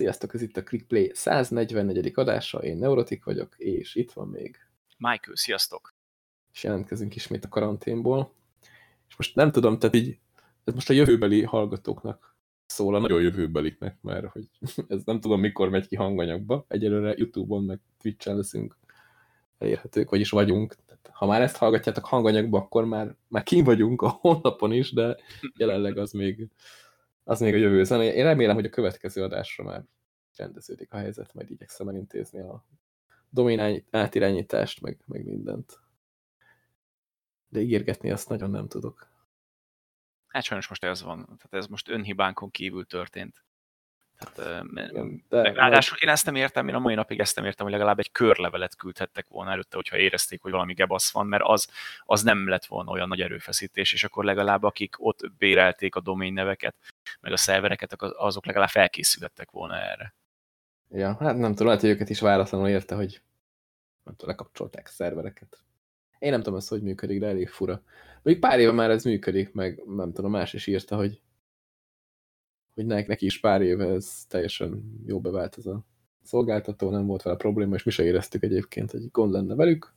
Sziasztok, ez itt a ClickPlay 144. adása, én Neurotik vagyok, és itt van még... Michael, sziasztok! És jelentkezünk ismét a karanténból. És most nem tudom, tehát így, ez most a jövőbeli hallgatóknak szól, a nagyon jövőbeliknek, mert hogy ez nem tudom mikor megy ki hanganyagba. Egyelőre Youtube-on meg Twitch-en leszünk elérhetők, vagyis vagyunk. Tehát, ha már ezt hallgatjátok hanganyagba, akkor már, már kín vagyunk a honlapon is, de jelenleg az még az még a jövő zene. Én remélem, hogy a következő adásra már rendeződik a helyzet, majd igyekszem elintézni a domain átirányítást, meg, meg mindent. De ígérgetni azt nagyon nem tudok. Hát sajnos most ez van. Tehát ez most önhibánkon kívül történt. Tehát, Igen, de, ráadásul én ezt nem értem, én a mai napig ezt nem értem, hogy legalább egy körlevelet küldhettek volna előtte, hogyha érezték, hogy valami gebasz van, mert az, az nem lett volna olyan nagy erőfeszítés, és akkor legalább akik ott bérelték a domain neveket, meg a szervereket, azok legalább felkészülhettek volna erre. Ja, hát nem tudom, lehet, hogy őket is váratlanul érte, hogy nem tudom, lekapcsolták a szervereket. Én nem tudom ezt, hogy működik, de elég fura. Még pár éve már ez működik, meg nem tudom, más is írta, hogy hogy neki is pár éve ez teljesen jó bevált ez a szolgáltató, nem volt vele probléma, és mi se éreztük egyébként, hogy gond lenne velük.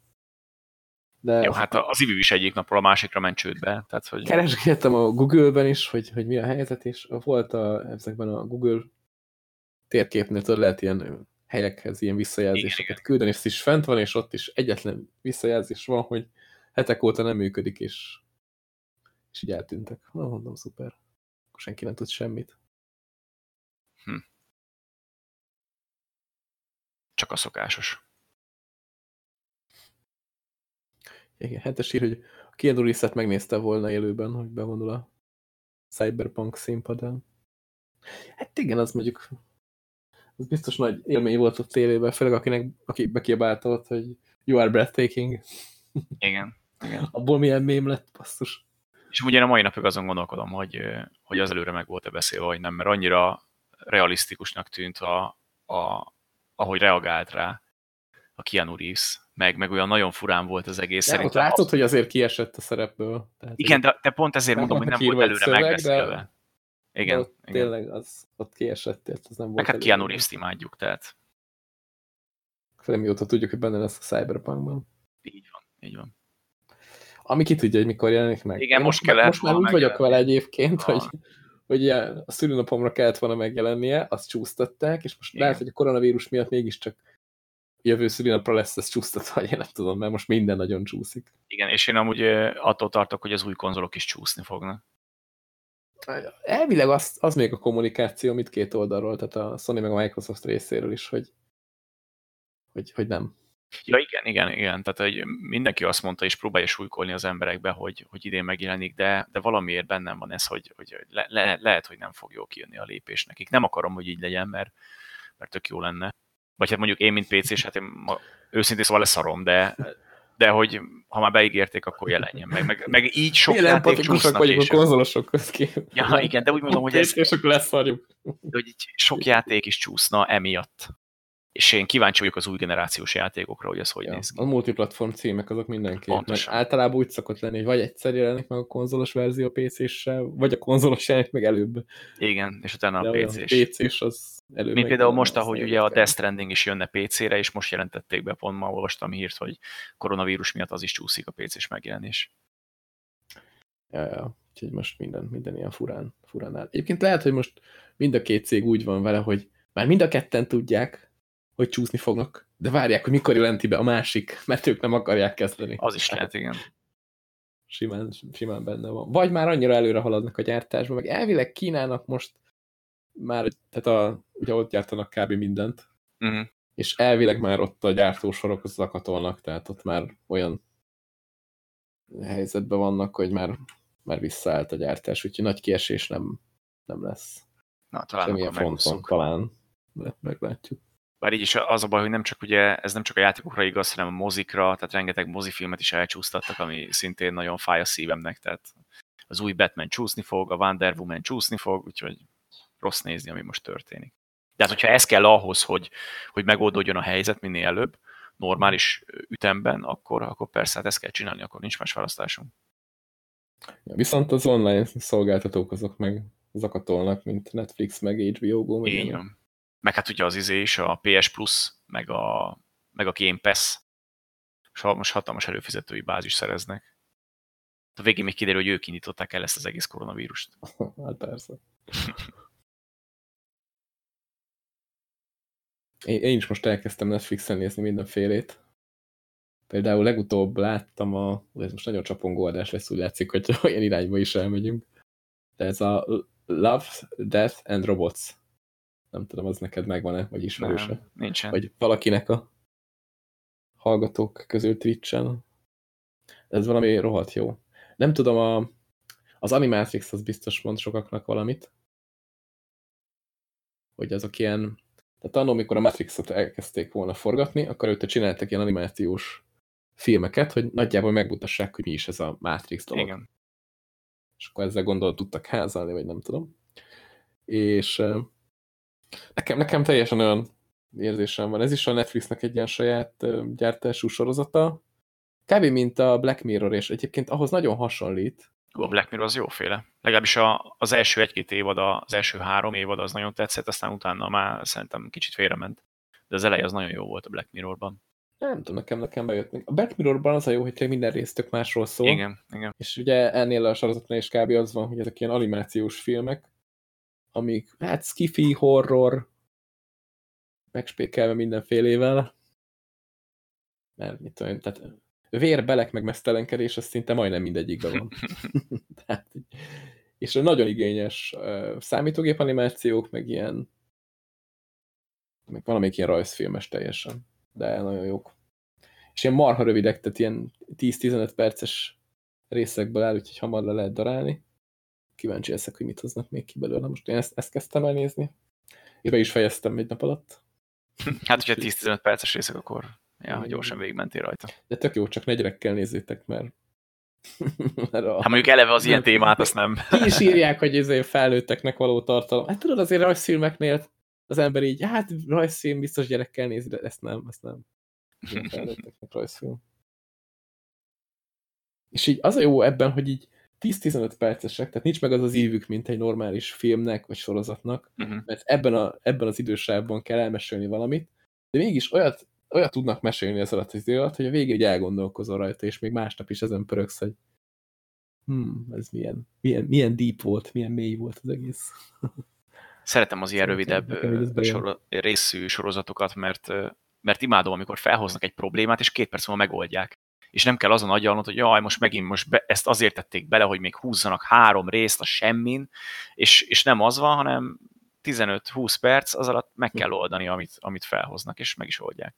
De jó, hát az IVU is egyik napról a másikra ment csődbe. Tehát, hogy... Keresgéltem a Google-ben is, hogy, hogy mi a helyzet, és volt a, ezekben a Google térképnél tudod, lehet ilyen helyekhez ilyen visszajelzéseket igen, küldeni, és ez is fent van, és ott is egyetlen visszajelzés van, hogy hetek óta nem működik, és, és így eltűntek. Na, mondom, szuper. Akkor senki nem tud semmit. Hm. Csak a szokásos. Igen, hetes ír, hogy a Keanu Reeves-et megnézte volna élőben, hogy bevonul a Cyberpunk színpadán. Hát igen, az mondjuk az biztos nagy élmény volt a tévében, főleg akinek, aki bekiabálta ott, hogy you are breathtaking. Igen. igen. Abból milyen mém lett, basszus. És ugye a mai napig azon gondolkodom, hogy, hogy az előre meg volt-e beszélve, vagy nem, mert annyira realisztikusnak tűnt, a, a, ahogy reagált rá a Keanu Reeves, meg, meg olyan nagyon furán volt az egész. De ott látszott, hogy azért kiesett a szerepből. Tehát igen, de, de pont ezért mondom, hogy nem volt előre szöveg, megbeszélve. De... Igen, ott igen. Tényleg az ott kiesett, az nem volt. Meg hát Keanu Reeves-t imádjuk, tehát. Fele mióta tudjuk, hogy benne lesz a Cyberpunkban. Így van, így van. Ami ki tudja, hogy mikor jelenik meg. Igen, most, most kell Most már úgy vagyok vele egyébként, ha. hogy hogy a szülőnapomra kellett volna megjelennie, azt csúsztatták, és most Igen. lehet, hogy a koronavírus miatt mégiscsak jövő szülinapra lesz ez csúsztatva, én nem tudom, mert most minden nagyon csúszik. Igen, és én amúgy attól tartok, hogy az új konzolok is csúszni fognak. Elvileg az, az még a kommunikáció mit két oldalról, tehát a Sony meg a Microsoft részéről is, hogy, hogy, hogy nem. Ja, igen, igen, igen. Tehát hogy mindenki azt mondta, és próbálja súlykolni az emberekbe, hogy, hogy idén megjelenik, de, de valamiért bennem van ez, hogy, hogy le, le, lehet, hogy nem fog jól kijönni a lépés nekik. Nem akarom, hogy így legyen, mert, mert tök jó lenne. Vagy hát mondjuk én, mint PC-s, hát én ma, őszintén szóval leszarom, de, de hogy ha már beígérték, akkor jelenjen meg. Meg, meg így sok játék csúsznak vagyunk a konzolosok közként. Ja, igen, de úgy mondom, hogy ez... Akkor leszarjuk. Hogy így sok játék is csúszna emiatt és én kíváncsi vagyok az új generációs játékokra, hogy ez hogy ja, néz ki. A multiplatform címek azok mindenképp. Mert általában úgy szokott lenni, hogy vagy egyszer jelenik meg a konzolos verzió PC-ssel, vagy a konzolos jelenik meg előbb. Igen, és utána a PC-s. PC-s az előbb. Mint például most, ahogy ugye a Death Stranding is jönne PC-re, és most jelentették be, pont ma olvastam hírt, hogy koronavírus miatt az is csúszik a PC-s megjelenés. Ja, ja. Úgyhogy most minden, minden ilyen furán, furán áll. Egyébként lehet, hogy most mind a két cég úgy van vele, hogy már mind a ketten tudják, hogy csúszni fognak, de várják, hogy mikor jelenti be a másik, mert ők nem akarják kezdeni. Az is lehet, igen. Simán, simán benne van. Vagy már annyira előre haladnak a gyártásba, meg elvileg Kínának most már, tehát a, ugye ott gyártanak kb. mindent, uh mhm. -huh. és elvileg már ott a gyártósorok zakatolnak, tehát ott már olyan helyzetben vannak, hogy már, már visszaállt a gyártás, úgyhogy nagy kiesés nem, nem lesz. Na, talán Semmilyen fronton, talán, de meglátjuk bár így is az a baj, hogy nem csak ugye, ez nem csak a játékokra igaz, hanem a mozikra, tehát rengeteg mozifilmet is elcsúsztattak, ami szintén nagyon fáj a szívemnek, tehát az új Batman csúszni fog, a Wonder Woman csúszni fog, úgyhogy rossz nézni, ami most történik. De hát, hogyha ez kell ahhoz, hogy, hogy megoldódjon a helyzet minél előbb, normális ütemben, akkor, akkor persze hát ezt kell csinálni, akkor nincs más választásunk. Ja, viszont az online szolgáltatók azok meg zakatolnak, mint Netflix, meg HBO Go. Meg Így van. Meg hát ugye az izé is, a PS Plus, meg a, meg a Game Pass, és most hatalmas előfizetői bázis szereznek. A végén még kiderül, hogy ők indították el ezt az egész koronavírust. hát persze. Én, én is most elkezdtem Netflixen nézni mindenfélét. Például legutóbb láttam a, ez most nagyon csapongó adás lesz, úgy látszik, hogy olyan irányba is elmegyünk. De ez a Love, Death and Robots. Nem tudom, az neked megvan-e, vagy ismerőse? Nem, nincsen. Vagy valakinek a hallgatók közül Twitch-en. Ez valami rohadt jó. Nem tudom, a, az Animatrix az biztos mond sokaknak valamit. Hogy azok ilyen... Tehát annól, amikor a Matrixot elkezdték volna forgatni, akkor őt csináltak ilyen animációs filmeket, hogy nagyjából megmutassák, hogy mi is ez a Matrix dolog. Igen. És akkor ezzel gondolat tudtak házalni, vagy nem tudom. És nekem, nekem teljesen olyan érzésem van. Ez is a Netflixnek egy ilyen saját gyártású sorozata. Kb. mint a Black Mirror, és egyébként ahhoz nagyon hasonlít. A Black Mirror az jóféle. Legalábbis a, az első egy-két évad, az első három évad az nagyon tetszett, aztán utána már szerintem kicsit félrement. De az eleje az nagyon jó volt a Black Mirrorban. Nem tudom, nekem, nekem bejött. A Black Mirrorban az a jó, hogy minden részt tök másról szól. Igen, igen. És ugye ennél a sorozatnál is kb. az van, hogy ezek ilyen animációs filmek, amik hát skifi, horror, megspékelve mindenfélével. Mert mit tudom, tehát vér, belek, meg mesztelenkedés, az szinte majdnem mindegyikben van. tehát, és nagyon igényes uh, számítógép animációk, meg ilyen meg valamelyik ilyen rajzfilmes teljesen de nagyon jók. És ilyen marha rövidek, tehát ilyen 10-15 perces részekből áll, úgyhogy hamar le lehet darálni. Kíváncsi leszek, hogy mit hoznak még ki belőle. Most én ezt, ezt kezdtem el nézni. És be is fejeztem egy nap alatt. Hát, hogyha 10-15 perces részek, akkor ja, gyorsan végigmentél rajta. De tök jó, csak negyrekkel nézzétek, mert... mert a... Hát mondjuk eleve az ilyen témát, azt nem. Ki is írják, hogy ez felnőtteknek való tartalom. Hát tudod, azért rajzfilmeknél az ember így, hát rajzfilm biztos gyerekkel nézi, de ezt nem, ezt nem. rajzfilm. És így az a jó ebben, hogy így 10-15 percesek, tehát nincs meg az az ívük, mint egy normális filmnek vagy sorozatnak, uh -huh. mert ebben, a, ebben az idősávban kell elmesélni valamit, de mégis olyat, olyat tudnak mesélni ez alatt az idő alatt, hogy a végén így elgondolkozol rajta, és még másnap is ezen pöröksz, hogy hmm, ez milyen, milyen, milyen deep volt, milyen mély volt az egész. Szeretem az ilyen rövidebb sor, részű sorozatokat, mert, mert imádom, amikor felhoznak egy problémát, és két perc múlva megoldják. És nem kell azon agyalnod, hogy jaj, most megint most be, ezt azért tették bele, hogy még húzzanak három részt a semmin, és, és nem az van, hanem 15-20 perc, az alatt meg kell oldani, amit, amit felhoznak, és meg is oldják.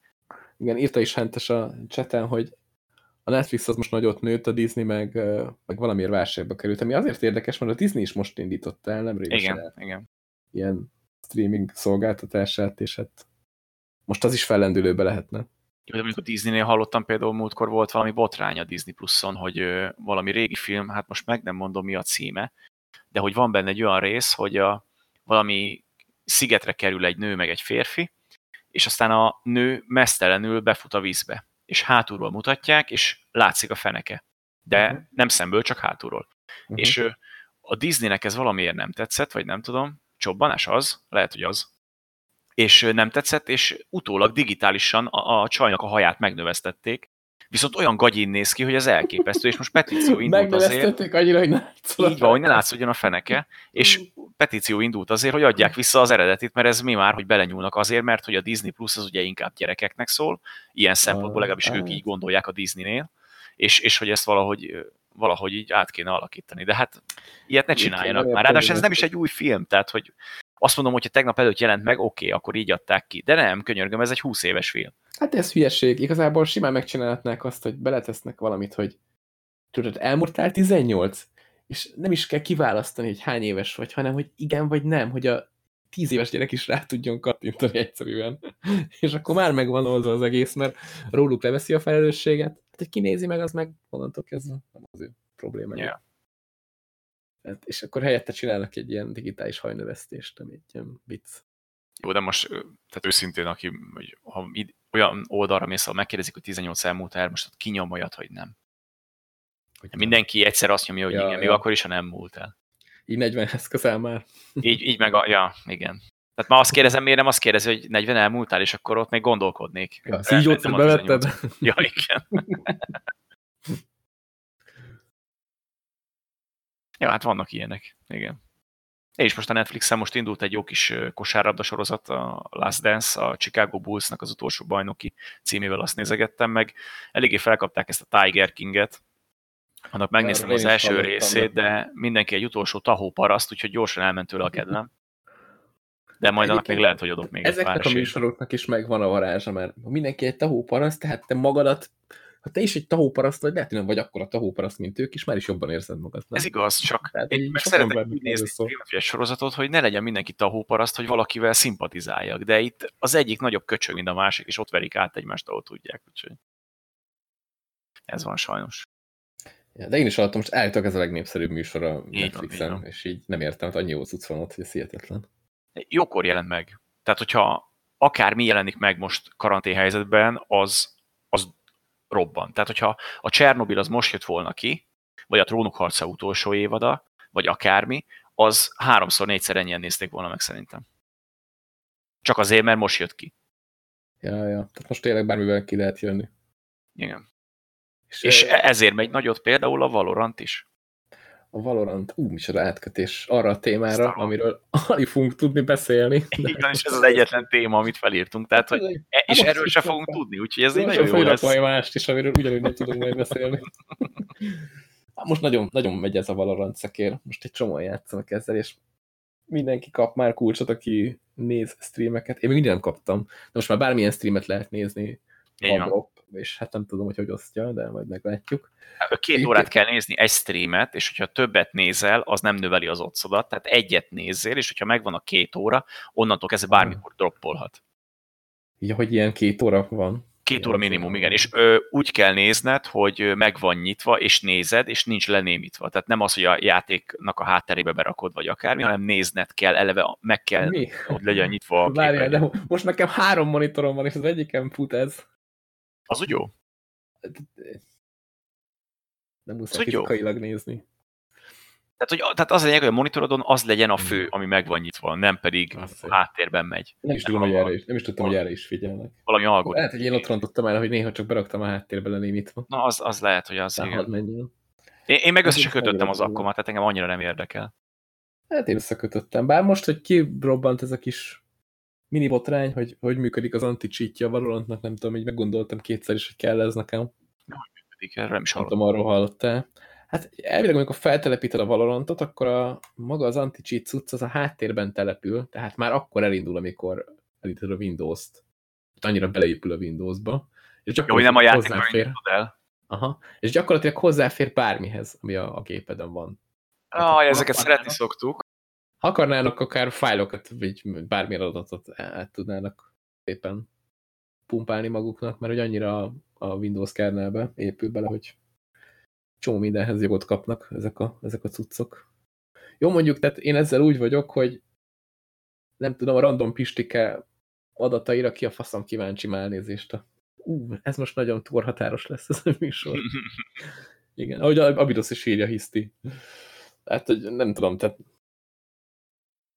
Igen, írta is Hentes a cseten, hogy a Netflix az most nagyot nőtt, a Disney meg, meg valamiért válságba került, ami azért érdekes, mert a Disney is most indította el, nem Igen, el. igen ilyen streaming szolgáltatását, és hát most az is fellendülőbe lehetne. De amikor Disney-nél hallottam például múltkor volt valami botrány a Disney Plus-on, hogy valami régi film, hát most meg nem mondom mi a címe, de hogy van benne egy olyan rész, hogy a, valami szigetre kerül egy nő meg egy férfi, és aztán a nő mesztelenül befut a vízbe, és hátulról mutatják, és látszik a feneke. De uh-huh. nem szemből, csak hátulról. Uh-huh. És a Disneynek ez valamiért nem tetszett, vagy nem tudom, csobbanás az, lehet, hogy az, és nem tetszett, és utólag digitálisan a, a csajnak a haját megnövesztették, viszont olyan gagyin néz ki, hogy ez elképesztő, és most petíció indult azért. annyira, hogy ne Így van, hogy ne látszódjon a feneke, és petíció indult azért, hogy adják vissza az eredetit, mert ez mi már, hogy belenyúlnak azért, mert hogy a Disney Plus az ugye inkább gyerekeknek szól, ilyen szempontból legalábbis ők így gondolják a Disneynél, és, és hogy ezt valahogy valahogy így át kéne alakítani. De hát ilyet ne csináljanak már. Ráadásul ez nem is egy új film, tehát hogy azt mondom, hogyha tegnap előtt jelent meg, oké, okay, akkor így adták ki. De nem, könyörgöm, ez egy 20 éves film. Hát ez hülyeség. Igazából simán megcsinálhatnák azt, hogy beletesznek valamit, hogy tudod, elmúltál 18, és nem is kell kiválasztani, hogy hány éves vagy, hanem hogy igen vagy nem, hogy a 10 éves gyerek is rá tudjon kattintani egyszerűen. és akkor már megvan oldva az egész, mert róluk leveszi a felelősséget. Hát, hogy kinézi meg, az meg onnantól kezdve nem az ő probléma. Yeah. Hát, és akkor helyette csinálnak egy ilyen digitális hajnövesztést, ami egy ilyen vicc. Jó, de most, tehát őszintén, aki, hogy ha olyan oldalra mész, ahol megkérdezik, hogy 18 elmúlt el, most ott kinyom olyat, hogy nem. Hogy Mindenki egyszer azt nyomja, hogy ja, igen, ja. még akkor is, ha nem múlt el. Így 40 eszközel már. így, így meg a, ja, igen. Tehát ma azt kérdezem, miért nem azt kérdezi, hogy 40 elmúltál, és akkor ott még gondolkodnék. Ja, szígyót bevetted? Ja, igen. ja, hát vannak ilyenek, igen. És most a Netflixen most indult egy jó kis kosárlabda sorozat, a Last Dance, a Chicago Bullsnak az utolsó bajnoki címével azt nézegettem meg. Eléggé felkapták ezt a Tiger Kinget, annak megnéztem az első részét, de mindenki egy utolsó tahó paraszt, úgyhogy gyorsan elment tőle a kedvem. De majd annak még lehet, hogy adok még Ezeknek egy a műsoroknak is megvan a varázsa, mert mindenki egy tahó paraszt, tehát te magadat ha te is egy tahóparaszt vagy, lehet, hogy nem vagy akkor a tahóparaszt, mint ők is, már is jobban érzed magad. Nem? Ez igaz, csak Tehát én meg szeretek úgy nézni egy sorozatot, hogy ne legyen mindenki tahóparaszt, hogy valakivel szimpatizáljak, de itt az egyik nagyobb köcsög, mint a másik, és ott verik át egymást, ahol tudják, úgyhogy ez van sajnos. Ja, de én is hallottam, most állítok ez a legnépszerűbb műsor a Netflixen, van, és így nem értem, hogy annyi jó cucc van ott, hogy ez hihetetlen. Jókor jelent meg. Tehát, hogyha akármi jelenik meg most karanténhelyzetben, az robban. Tehát, hogyha a Csernobil az most jött volna ki, vagy a Trónok harca utolsó évada, vagy akármi, az háromszor, négyszer ennyien nézték volna meg szerintem. Csak azért, mert most jött ki. Ja, ja. Tehát most tényleg bármivel ki lehet jönni. Igen. És, és ezért megy nagyot például a Valorant is a Valorant, ú, micsoda átkötés arra a témára, Aztán. amiről alig fogunk tudni beszélni. Igen, és ez az egyetlen téma, amit felírtunk, tehát, hogy e, és erről se fogunk tudni, úgyhogy ez egy nagyon jó lesz. majd mást is, amiről ugyanúgy nem tudunk majd beszélni. Most nagyon, nagyon megy ez a Valorant szekér, most egy csomóan játszanak ezzel, és mindenki kap már kulcsot, aki néz streameket. Én még mindig nem kaptam, de most már bármilyen streamet lehet nézni drop, és hát nem tudom, hogy hogy osztja, de majd meglátjuk. Két órát kell nézni egy streamet, és hogyha többet nézel, az nem növeli az otszodat, tehát egyet nézzél, és hogyha megvan a két óra, onnantól kezdve bármikor droppolhat. Ja, hogy ilyen két óra van. Két óra minimum, igen. És ö, úgy kell nézned, hogy meg van nyitva, és nézed, és nincs lenémítva. Tehát nem az, hogy a játéknak a hátterébe berakod, vagy akármi, hanem nézned kell, eleve meg kell, Mi? hogy legyen nyitva a Várjál, de most nekem három monitorom van, és az egyiken fut ez. Az úgy jó. Nem muszáj fizikailag nézni. Tehát, hogy, tehát az lényeg, hogy a monitorodon az legyen a fő, ami meg van nyitva, nem pedig Azt a háttérben megy. Nem is, tudom, hogy erre is, nem is tudtam, hogy erre is figyelnek. Valami algoritmus. Lehet, hogy én ott rontottam el, hogy néha csak beraktam a háttérbe lenémítva. Na, az, az lehet, hogy az, igen. Menjen. Én, én meg össze se kötöttem az akkomat, tehát engem annyira nem érdekel. Hát én összekötöttem. Bár most, hogy kirobbant ez a kis mini botrány, hogy hogy működik az anti-cheatja a Valorantnak, nem tudom, így meggondoltam kétszer is, hogy kell ez nekem. Hogy működik, erre nem is hallottam. arról hallottál. Hát elvileg, amikor feltelepíted a Valorantot, akkor a maga az anti-cheat cucc az a háttérben települ, tehát már akkor elindul, amikor elindul a Windows-t. Annyira beleépül a Windows-ba. És Jó, hogy nem a játékra el. Aha. És gyakorlatilag hozzáfér bármihez, ami a, a gépeden van. Ah, ezeket szeretni szoktuk. Akarnának akár fájlokat, vagy bármilyen adatot át tudnának szépen pumpálni maguknak, mert hogy annyira a Windows kernelbe épül bele, hogy csomó mindenhez jogot kapnak ezek a, ezek a cuccok. Jó, mondjuk, tehát én ezzel úgy vagyok, hogy nem tudom, a random pistike adataira ki a faszom kíváncsi már elnézést. Ú, ez most nagyon torhatáros lesz ez a műsor. Igen, ahogy Abidos is írja, hiszti. Hát, hogy nem tudom, tehát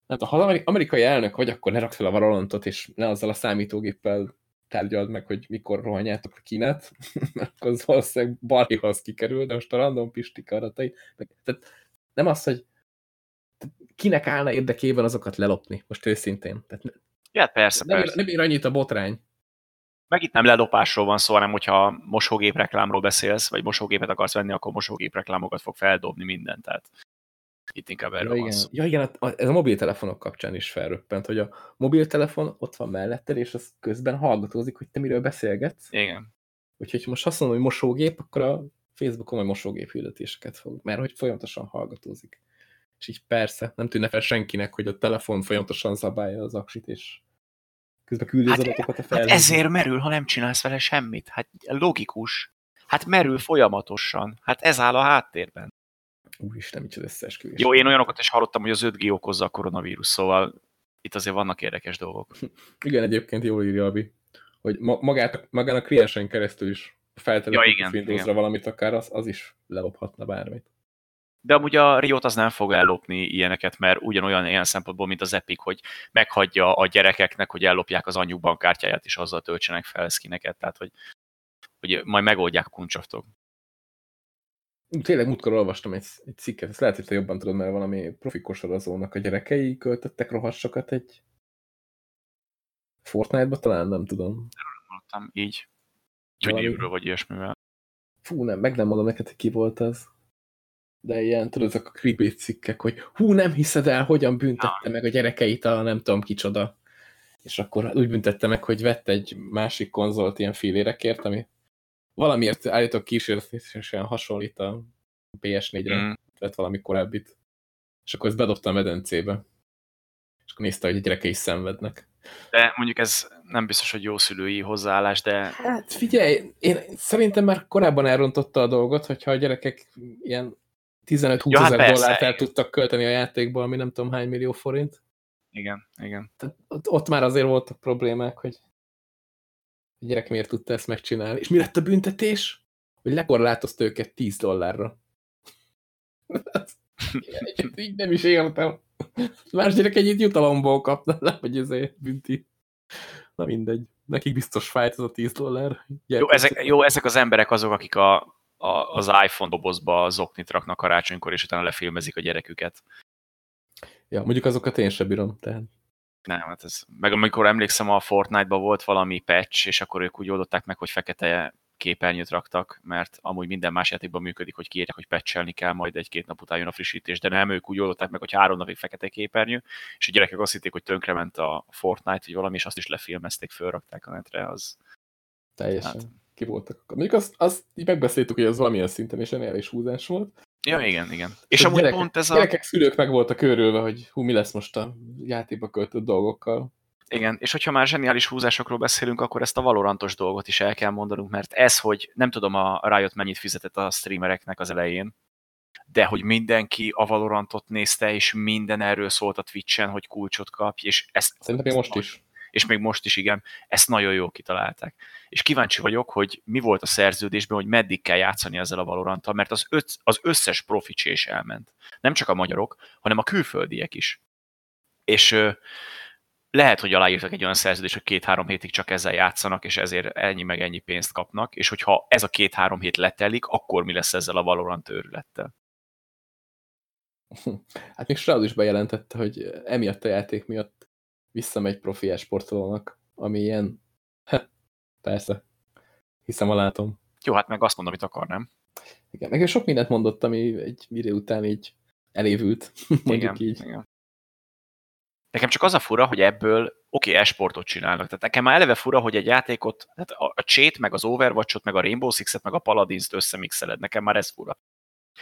nem tudom, ha amerikai elnök vagy, akkor ne rakd fel a Valorantot, és ne azzal a számítógéppel tárgyald meg, hogy mikor rohanjátok a kínet, akkor az valószínűleg balhéhoz kikerül, de most a random pistika adatai, meg, tehát nem az, hogy kinek állna érdekében azokat lelopni, most őszintén. Tehát ja, persze, nem, persze. Nem ér annyit a botrány. Meg itt nem lelopásról van szó, hanem hogyha mosógép reklámról beszélsz, vagy mosógépet akarsz venni, akkor mosógép reklámokat fog feldobni mindent. Tehát itt inkább erről ja, van igen. Ja igen, ez a mobiltelefonok kapcsán is felröppent, hogy a mobiltelefon ott van melletted, és az közben hallgatózik, hogy te miről beszélgetsz. Igen. Úgyhogy most azt mondom, hogy mosógép, akkor a Facebookon majd mosógép hirdetéseket fog, mert hogy folyamatosan hallgatózik. És így persze, nem tűnne fel senkinek, hogy a telefon folyamatosan zabálja az aksit, és közben küldi hát, az adatokat a fel. Hát ezért merül, ha nem csinálsz vele semmit. Hát logikus. Hát merül folyamatosan. Hát ez áll a háttérben. Úristen, micsoda összeesküvés. Jó, én olyanokat is hallottam, hogy az 5G okozza a koronavírus, szóval itt azért vannak érdekes dolgok. Igen, egyébként jól írja Abi, hogy ma magát, magán a kliensen keresztül is feltelepített ja, Windowsra valamit akár, az, az is lelophatna bármit. De amúgy a Riot az nem fog ellopni ilyeneket, mert ugyanolyan ilyen szempontból, mint az Epic, hogy meghagyja a gyerekeknek, hogy ellopják az anyjuk bankkártyáját, és azzal töltsenek fel skineket, tehát hogy, hogy majd megoldják a kuncsaftok. Tényleg múltkor olvastam egy, egy cikket, ezt lehet, hogy te jobban tudod, mert valami profi kosarazónak a gyerekei költöttek rohassokat egy Fortnite-ba, talán nem tudom. Mondtam így. Gyönyörűről vagy ilyesmivel. Fú, nem, meg nem mondom neked, ki volt az. De ilyen, tudod, azok a creepy cikkek, hogy hú, nem hiszed el, hogyan büntette meg a gyerekeit a nem tudom kicsoda. És akkor úgy büntette meg, hogy vett egy másik konzolt ilyen félérekért, ami valamiért állítok kísérletesen hasonlít a PS4-re, mm. vett valami korábbit. És akkor ezt bedobta a medencébe. És akkor nézte, hogy a gyerekei szenvednek. De mondjuk ez nem biztos, hogy jó szülői hozzáállás, de... Hát figyelj, én szerintem már korábban elrontotta a dolgot, hogyha a gyerekek ilyen 15-20 ja, hát ezer dollárt el tudtak költeni a játékból, ami nem tudom hány millió forint. Igen, igen. Tehát ott már azért voltak problémák, hogy a gyerek miért tudta ezt megcsinálni. És mi lett a büntetés? Hogy lekorlátozta őket 10 dollárra. így nem is értem. Más gyerek egy jutalomból kapna, nem, hogy ezért bünti. Na mindegy. Nekik biztos fájt ez a 10 dollár. Jó ezek, jó, ezek az emberek azok, akik a, a, az iPhone dobozba zoknit raknak karácsonykor, és utána lefilmezik a gyereküket. Ja, mondjuk azokat én sem bírom, tehát. Nem, hát ez, meg amikor emlékszem, a Fortnite-ban volt valami patch, és akkor ők úgy oldották meg, hogy fekete képernyőt raktak, mert amúgy minden más játékban működik, hogy kiírják, hogy patchelni kell, majd egy-két nap után jön a frissítés, de nem, ők úgy oldották meg, hogy három napig fekete képernyő, és a gyerekek azt hitték, hogy tönkrement a Fortnite, vagy valami, és azt is lefilmezték, fölrakták a netre, az... Teljesen. Hát... Ki voltak. Mondjuk azt, azt így megbeszéltük, hogy az valamilyen szinten és is húzás volt. Ja, igen, igen. És amúgy gyerekek, pont ez a... Gyerekek, szülők meg voltak örülve, hogy hú, mi lesz most a játékba költött dolgokkal. Igen, és hogyha már zseniális húzásokról beszélünk, akkor ezt a valorantos dolgot is el kell mondanunk, mert ez, hogy nem tudom a Riot mennyit fizetett a streamereknek az elején, de hogy mindenki a Valorantot nézte, és minden erről szólt a Twitch-en, hogy kulcsot kapj, és ezt... Szerintem most is. És még most is, igen, ezt nagyon jól kitalálták. És kíváncsi vagyok, hogy mi volt a szerződésben, hogy meddig kell játszani ezzel a Valoranttal, mert az, öt, az összes profi elment. Nem csak a magyarok, hanem a külföldiek is. És lehet, hogy aláírtak egy olyan szerződést, hogy két-három hétig csak ezzel játszanak, és ezért ennyi meg ennyi pénzt kapnak, és hogyha ez a két-három hét letelik, akkor mi lesz ezzel a Valorant őrülettel? Hát még Stroud is bejelentette, hogy emiatt a játék miatt visszamegy profi sportolónak, ami ilyen, ha, persze, hiszem a látom. Jó, hát meg azt mondom, amit akar, nem? Igen, meg sok mindent mondott, ami egy idő után így elévült, mondjuk igen, így. Igen. Nekem csak az a fura, hogy ebből oké, okay, esportot csinálnak. Tehát nekem már eleve fura, hogy egy játékot, tehát a, Chét, meg az Overwatch-ot, meg a Rainbow Six-et, meg a Paladins-t összemixeled. Nekem már ez fura.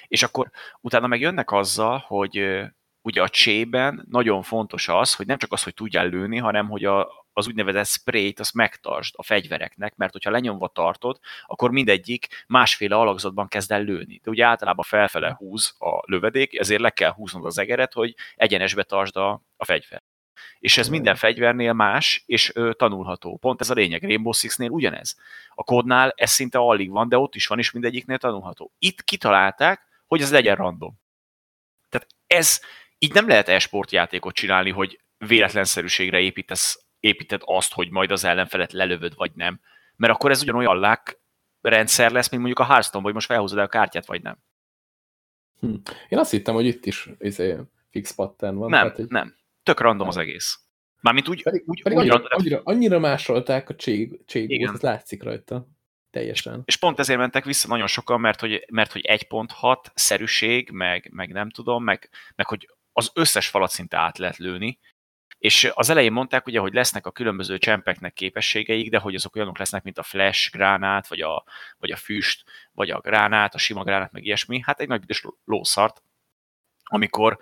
És akkor utána meg jönnek azzal, hogy ugye a csében nagyon fontos az, hogy nem csak az, hogy tudjál lőni, hanem hogy a, az úgynevezett sprayt azt megtartsd a fegyvereknek, mert hogyha lenyomva tartod, akkor mindegyik másféle alakzatban kezd el lőni. De ugye általában felfele húz a lövedék, ezért le kell húznod az egeret, hogy egyenesbe tartsd a, a fegyver. És ez minden fegyvernél más, és ö, tanulható. Pont ez a lényeg. Rainbow Six-nél ugyanez. A kodnál ez szinte alig van, de ott is van, és mindegyiknél tanulható. Itt kitalálták, hogy ez legyen random. Tehát ez, így nem lehet e-sport játékot csinálni, hogy véletlenszerűségre építesz, építed azt, hogy majd az ellenfelet lelövöd, vagy nem. Mert akkor ez ugyanolyan lák rendszer lesz, mint mondjuk a Hearthstone, hogy most felhúzod el a kártyát, vagy nem. Hm. Én azt hittem, hogy itt is izé, fix pattern van. Nem, hát, hogy... nem. Tök random az egész. Mármint úgy, pedig, úgy, pedig úgy annyira, random, annyira, annyira másolták a cségót, ez látszik rajta. Teljesen. És pont ezért mentek vissza nagyon sokan, mert hogy, mert hogy 1.6 szerűség, meg, meg nem tudom, meg, meg hogy az összes falat szinte át lehet lőni, és az elején mondták ugye, hogy lesznek a különböző csempeknek képességeik, de hogy azok olyanok lesznek, mint a flash gránát, vagy a, vagy a füst, vagy a gránát, a sima gránát, meg ilyesmi. Hát egy nagy büdös lószart, amikor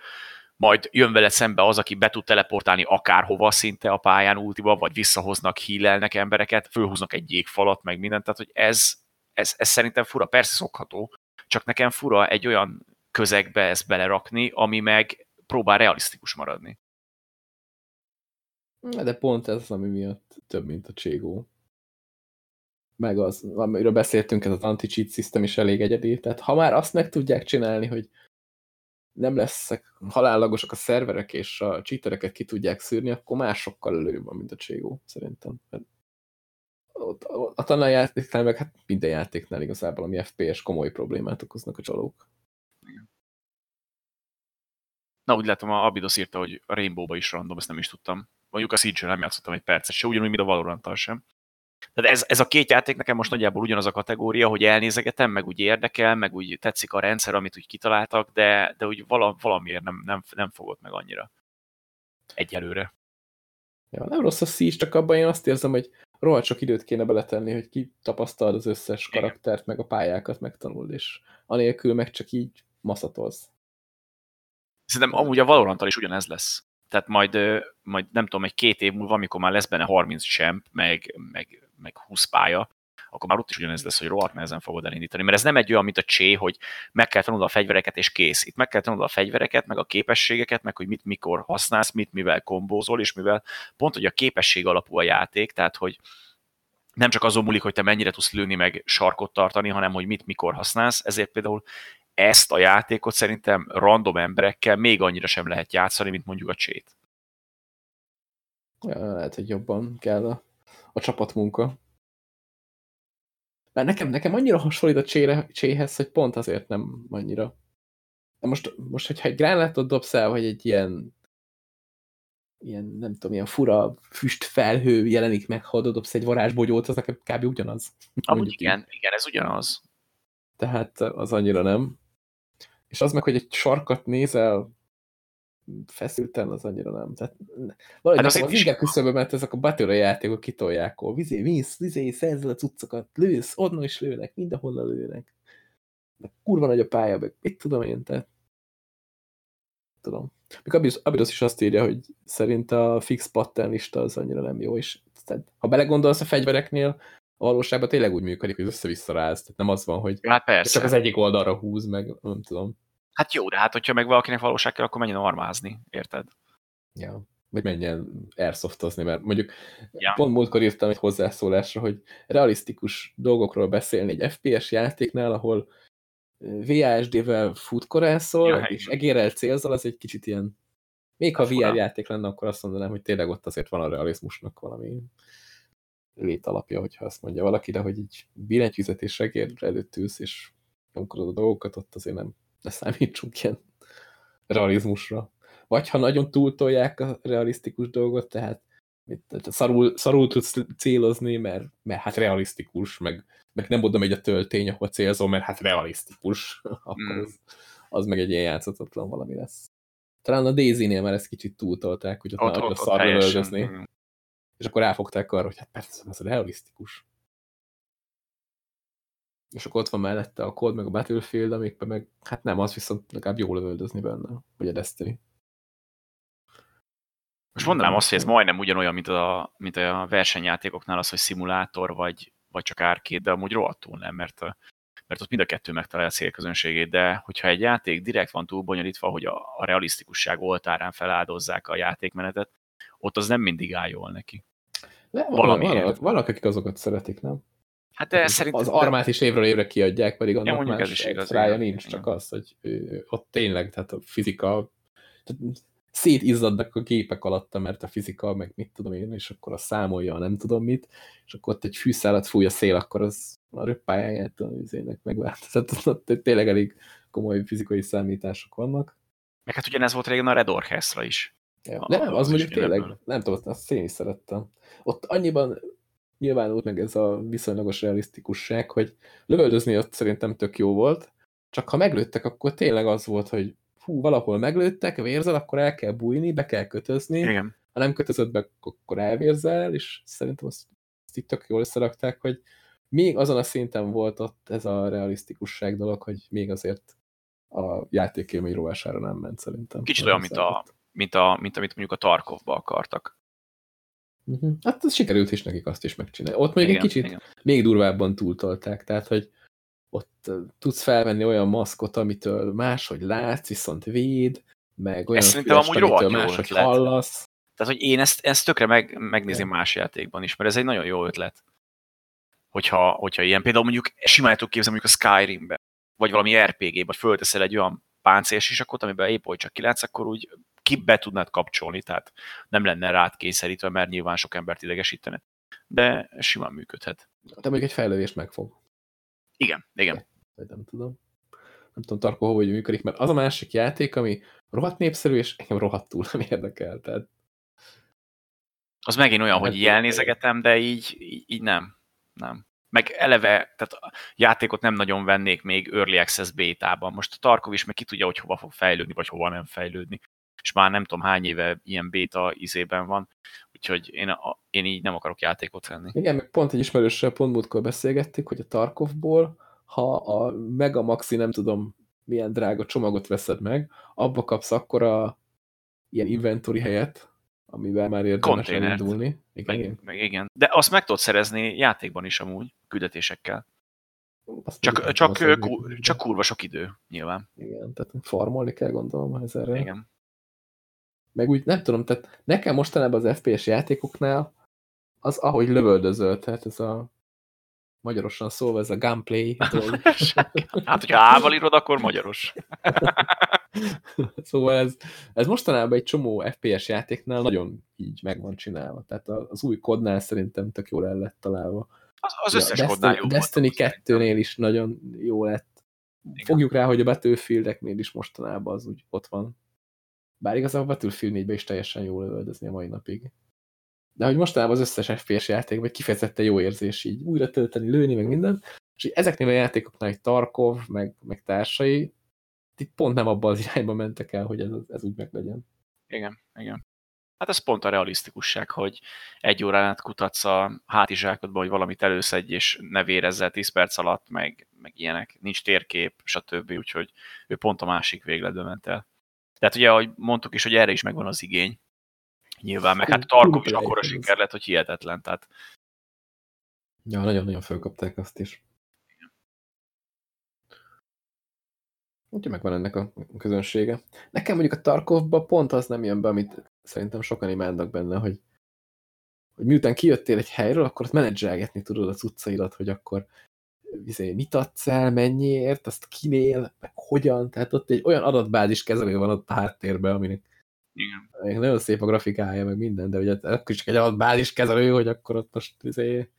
majd jön vele szembe az, aki be tud teleportálni akárhova szinte a pályán ultiba, vagy visszahoznak, hílelnek embereket, fölhúznak egy jégfalat, meg mindent, tehát hogy ez, ez, ez szerintem fura, persze szokható, csak nekem fura egy olyan közegbe ezt belerakni, ami meg próbál realisztikus maradni. De pont ez az, ami miatt több, mint a Cségó. Meg az, amiről beszéltünk, ez az anti-cheat system is elég egyedi. Tehát ha már azt meg tudják csinálni, hogy nem lesznek halállagosak a szerverek, és a cheatereket ki tudják szűrni, akkor másokkal előbb van, mint a Cségó, szerintem. A tanár játéknál, meg hát minden játéknál igazából, ami FPS komoly problémát okoznak a csalók. Na, úgy látom, a Abidos írta, hogy a Rainbow-ba is random, ezt nem is tudtam. Mondjuk a siege nem játszottam egy percet se, ugyanúgy, mint a valorant sem. Tehát ez, ez a két játék nekem most nagyjából ugyanaz a kategória, hogy elnézegetem, meg úgy érdekel, meg úgy tetszik a rendszer, amit úgy kitaláltak, de, de úgy vala, valamiért nem, nem, nem fogott meg annyira. Egyelőre. Ja, nem rossz a Siege, csak abban én azt érzem, hogy rohadt sok időt kéne beletenni, hogy ki tapasztalod az összes karaktert, meg a pályákat megtanuld, és anélkül meg csak így maszatolsz. Szerintem amúgy a Valoranttal is ugyanez lesz. Tehát majd, majd nem tudom, egy két év múlva, amikor már lesz benne 30 semp, meg, meg, meg 20 pálya, akkor már ott is ugyanez lesz, hogy rohadt nehezen fogod elindítani. Mert ez nem egy olyan, mint a csé, hogy meg kell tanulnod a fegyvereket és kész. Itt meg kell tanulnod a fegyvereket, meg a képességeket, meg hogy mit mikor használsz, mit mivel kombózol, és mivel pont, hogy a képesség alapú a játék, tehát hogy nem csak azon múlik, hogy te mennyire tudsz lőni, meg sarkot tartani, hanem hogy mit mikor használsz. Ezért például ezt a játékot szerintem random emberekkel még annyira sem lehet játszani, mint mondjuk a csét. Lehet, hogy jobban kell a, a csapatmunka. Mert nekem, nekem annyira hasonlít a csére, cséhez, hogy pont azért nem annyira. De most, most hogyha egy gránátot dobsz el, vagy egy ilyen ilyen, nem tudom, ilyen fura füstfelhő jelenik meg, ha dobsz egy varázsbogyót, az nekem kb. ugyanaz. Amúgy igen, így. igen, ez ugyanaz. Tehát az annyira nem. És az meg, hogy egy sarkat nézel feszülten, az annyira nem. Tehát, valahogy hát az, az inkább küszöbben, mert ezek a battle játékok kitolják, ahol vizé, víz, vizé, szerzel a cuccokat, lősz, onnan is lőnek, mindenhonnan lőnek. De kurva nagy a pálya, meg mit tudom én, tehát tudom. Még Abidos is azt írja, hogy szerint a fix pattern lista az annyira nem jó, és tehát, ha belegondolsz a fegyvereknél, a valóságban tényleg úgy működik, hogy össze-vissza ráz. Tehát nem az van, hogy hát persze. csak az egyik oldalra húz, meg nem tudom. Hát jó, de hát hogyha meg valakinek valóság kell, akkor menjen armázni, érted? Ja, vagy menjen airsoftozni, mert mondjuk ja. pont múltkor írtam egy hozzászólásra, hogy realisztikus dolgokról beszélni egy FPS játéknál, ahol VASD-vel futkorászol, ja, és egérrel célzol, az egy kicsit ilyen még ha VR játék lenne, akkor azt mondanám, hogy tényleg ott azért van a realizmusnak valami létalapja, hogyha azt mondja valaki, de hogy így billentyűzet és segér előtt ülsz, és nyomkodod a dolgokat, ott azért nem ne számítsunk ilyen realizmusra. Vagy ha nagyon túltolják a realisztikus dolgot, tehát mit, szarul, szarul tudsz célozni, mert, mert hát realisztikus, meg, meg nem oda megy a töltény, ahol célzol, mert hát realisztikus, akkor mm. az, az meg egy ilyen játszhatatlan valami lesz. Talán a Daisy-nél már ezt kicsit túltolták, hogy ott, ott, ott, ott szarra öldözni. És akkor ráfogták arra, hogy hát persze, ez realisztikus. És akkor ott van mellette a Cold, meg a Battlefield, amikben meg, hát nem, az viszont legalább jól lövöldözni benne, vagy a Destiny. Most mondanám azt, hogy ez majdnem ugyanolyan, mint a, mint a versenyjátékoknál az, hogy szimulátor, vagy, vagy csak árkét, de amúgy rohadtul nem, mert, mert ott mind a kettő megtalálja a célközönségét, de hogyha egy játék direkt van túl bonyolítva, hogy a, a realisztikusság oltárán feláldozzák a játékmenetet, ott az nem mindig áll jól neki. De Valamiért. Vannak, vannak, akik azokat szeretik, nem? Hát de szerintem... Az armát is évről évre kiadják, pedig annak ja, más extrája nincs, igen. csak az, hogy ott tényleg, tehát a fizika, tehát szétizzadnak a gépek alatta, mert a fizika, meg mit tudom én, és akkor a számolja, nem tudom mit, és akkor ott egy fűszálat fúj a szél, akkor az a röppájáját a üzének megvált. Tehát ott tényleg elég komoly fizikai számítások vannak. Meg hát ugyanez volt régen a Red Orchestra is. Ja, a, nem, az, az mondjuk tényleg, nem tudom, azt én is szerettem. Ott annyiban nyilvánult meg ez a viszonylagos realisztikusság, hogy lövöldözni ott szerintem tök jó volt, csak ha meglőttek, akkor tényleg az volt, hogy hú, valahol meglőttek, vérzel, akkor el kell bújni, be kell kötözni. Igen. Ha nem kötözöd be, akkor elvérzel, és szerintem azt, azt itt tök jól összerakták, hogy még azon a szinten volt ott ez a realisztikusság dolog, hogy még azért a játékélmény rovására nem ment szerintem. Kicsit olyan, mint, a, mint, a, mint amit mondjuk a Tarkovba akartak. Uh mhm. -huh. Hát ez sikerült is nekik azt is megcsinálni. Ott még igen, egy kicsit igen. még durvábban túltolták, tehát hogy ott tudsz felvenni olyan maszkot, amitől máshogy látsz, viszont véd, meg olyan szerintem amúgy amitől máshogy ötlet. hallasz. Tehát, hogy én ezt, ezt tökre meg, megnézem más játékban is, mert ez egy nagyon jó ötlet. Hogyha, hogyha ilyen, például mondjuk simán tudok képzelni mondjuk a Skyrimbe, vagy valami RPG-be, fölteszel egy olyan páncél sisakot, amiben épp hogy csak kilátsz, akkor úgy ki be tudnád kapcsolni, tehát nem lenne rád kényszerítve, mert nyilván sok embert idegesítene. De simán működhet. De még egy fejlődés megfog. Igen, igen. Vagy nem tudom. Nem tudom, Tarko, hogy működik, mert az a másik játék, ami rohadt népszerű, és engem rohadtul nem érdekel. Tehát... Az megint olyan, hogy így elnézegetem, de így, így, így nem. Nem. Meg eleve, tehát a játékot nem nagyon vennék még Early Access bétában. Most a Tarkov is meg ki tudja, hogy hova fog fejlődni, vagy hova nem fejlődni. És már nem tudom hány éve ilyen béta izében van, úgyhogy én, a, én így nem akarok játékot venni. Igen, meg pont egy ismerőssel pont múltkor beszélgettük, hogy a Tarkovból ha a Mega Maxi nem tudom milyen drága csomagot veszed meg, abba kapsz akkora ilyen inventory helyet, amivel már érdemes Containert. elindulni. Igen, meg, meg igen. De azt meg tudod szerezni játékban is amúgy, küldetésekkel. Azt Csak, csak, az, csak kurva sok idő, nyilván. Igen, tehát farmolni kell gondolom ezerre. Igen. Meg úgy nem tudom, tehát nekem mostanában az FPS játékoknál az, ahogy lövöldözöl, tehát ez a magyarosan szólva ez a gunplay dolog. Hát, hogyha ával írod, akkor magyaros. szóval ez, ez mostanában egy csomó FPS játéknál nagyon így meg van csinálva. Tehát az új kodnál szerintem tök jól el lett találva. Az, az Ja, összes Destiny, kodnál jó Destiny volt, 2-nél is nagyon jó lett. Igen. Fogjuk rá, hogy a Battlefield-eknél is mostanában az úgy ott van. Bár igazából a Battlefield 4 is teljesen jól lövöldözni a mai napig. De hogy mostanában az összes FPS játékban kifejezetten jó érzés így újra tölteni, lőni, meg minden. És ezeknél a játékoknál egy Tarkov, meg, meg társai, itt pont nem abban az irányba mentek el, hogy ez, ez úgy meglegyen. Igen, igen. Hát ez pont a realisztikusság, hogy egy órán át kutatsz a hátizsákodba, hogy valamit előszedj, és ne vérezzel 10 perc alatt, meg, meg ilyenek. Nincs térkép, stb. Úgyhogy ő pont a másik végletbe ment el. Tehát ugye, ahogy mondtuk is, hogy erre is megvan az igény. Nyilván, meg hát a Tarkov is akkora siker lett, hogy hihetetlen. Tehát Ja, nagyon-nagyon fölkapták azt is. Úgyhogy megvan ennek a közönsége. Nekem mondjuk a Tarkovba pont az nem jön be, amit szerintem sokan imádnak benne, hogy, hogy miután kijöttél egy helyről, akkor ott menedzselgetni tudod a cuccaidat, hogy akkor izé, mit adsz el, mennyiért, azt kinél, meg hogyan, tehát ott egy olyan adatbázis kezelő van ott a háttérben, aminek igen. nagyon szép a grafikája, meg minden, de ugye akkor csak egy adatbázis kezelő, hogy akkor ott most izé,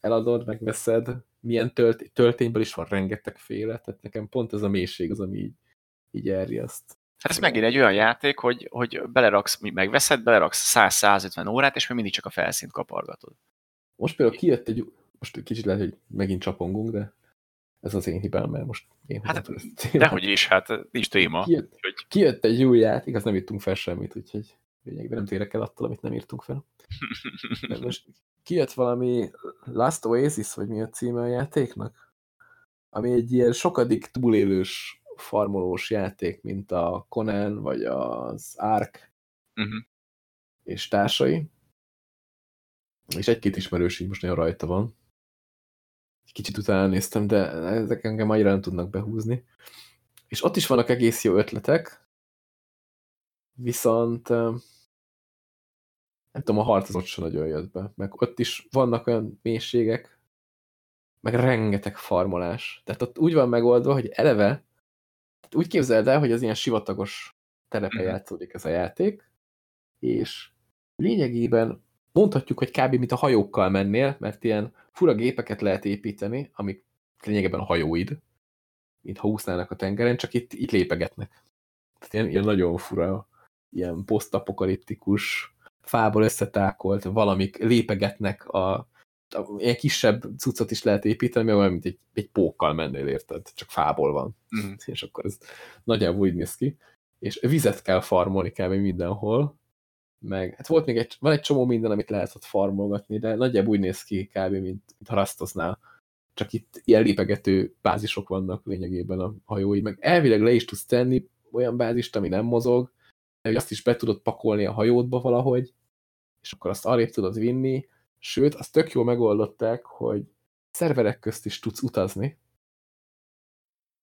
eladod, megveszed, milyen tölt, töltényből is van rengetegféle, tehát nekem pont ez a mélység az, ami így, így elriaszt. Hát ez megint egy olyan játék, hogy, hogy beleraksz, megveszed, beleraksz 100-150 órát, és még mindig csak a felszínt kapargatod. Most például kijött egy, most kicsit lehet, hogy megint csapongunk, de ez az én hibám, mert most én Hát. Dehogy is, hát nincs téma. Kijött, Hogy kijött egy új játék, igaz nem írtunk fel semmit, úgyhogy lényegben nem térek el attól, amit nem írtunk fel. De most kijött valami Last Oasis, vagy mi a címe a játéknak? Ami egy ilyen sokadik túlélős farmolós játék, mint a Conan, vagy az Ark uh-huh. és társai. És egy-két ismerős így most nagyon rajta van. Kicsit utána néztem, de ezek engem annyira nem tudnak behúzni. És ott is vannak egész jó ötletek, viszont nem tudom, a harc az ott sem nagyon jött be. Meg ott is vannak olyan mélységek, meg rengeteg farmolás. Tehát ott úgy van megoldva, hogy eleve úgy képzeld el, hogy az ilyen sivatagos telepen Mhm. játszódik ez a játék, és lényegében mondhatjuk, hogy kb. mint a hajókkal mennél, mert ilyen fura gépeket lehet építeni, amik lényegében a hajóid, mint ha úsznának a tengeren, csak itt, itt lépegetnek. Tehát ilyen, ilyen nagyon fura, ilyen posztapokaliptikus, fából összetákolt valamik lépegetnek a, ilyen kisebb cuccot is lehet építeni, mert olyan, mint egy, egy pókkal mennél, érted? Csak fából van. Uh-huh. És akkor ez nagyjából úgy néz ki. És vizet kell farmolni kb. mindenhol, meg hát volt még egy, van egy csomó minden, amit lehet ott farmolgatni, de nagyjából úgy néz ki kb. mint, mint ha rasztoznál. Csak itt ilyen lépegető bázisok vannak lényegében a hajói, meg elvileg le is tudsz tenni olyan bázist, ami nem mozog, hogy azt is be tudod pakolni a hajódba valahogy, és akkor azt arrébb tudod vinni, sőt, azt tök jól megoldották, hogy szerverek közt is tudsz utazni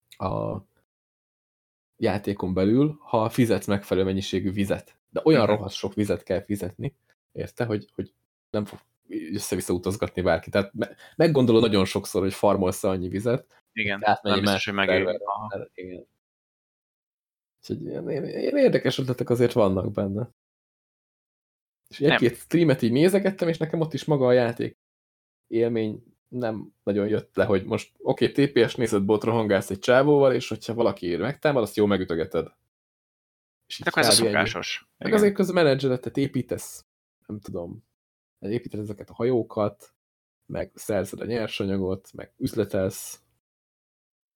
a játékon belül, ha fizetsz megfelelő mennyiségű vizet. De olyan Mhm. rohadt sok vizet kell fizetni, érte, hogy, hogy nem fog össze-vissza utazgatni bárki. Tehát me meggondolod nagyon sokszor, hogy farmolsz annyi vizet, Igen, nem biztos, hogy. Mert igen. Úgyhogy ilyen, ilyen érdekes ötletek azért vannak benne. És egy-két streamet így nézegettem, és nekem ott is maga a játék élmény nem nagyon jött le, hogy most oké, okay, TPS nézed botra hangálsz egy csávóval, és hogyha valaki ér megtámad, azt jó megütögeted. És hát akkor ez a szokásos. Meg azért közben menedzseretet építesz, nem tudom, építed ezeket a hajókat, meg szerzed a nyersanyagot, meg üzletelsz,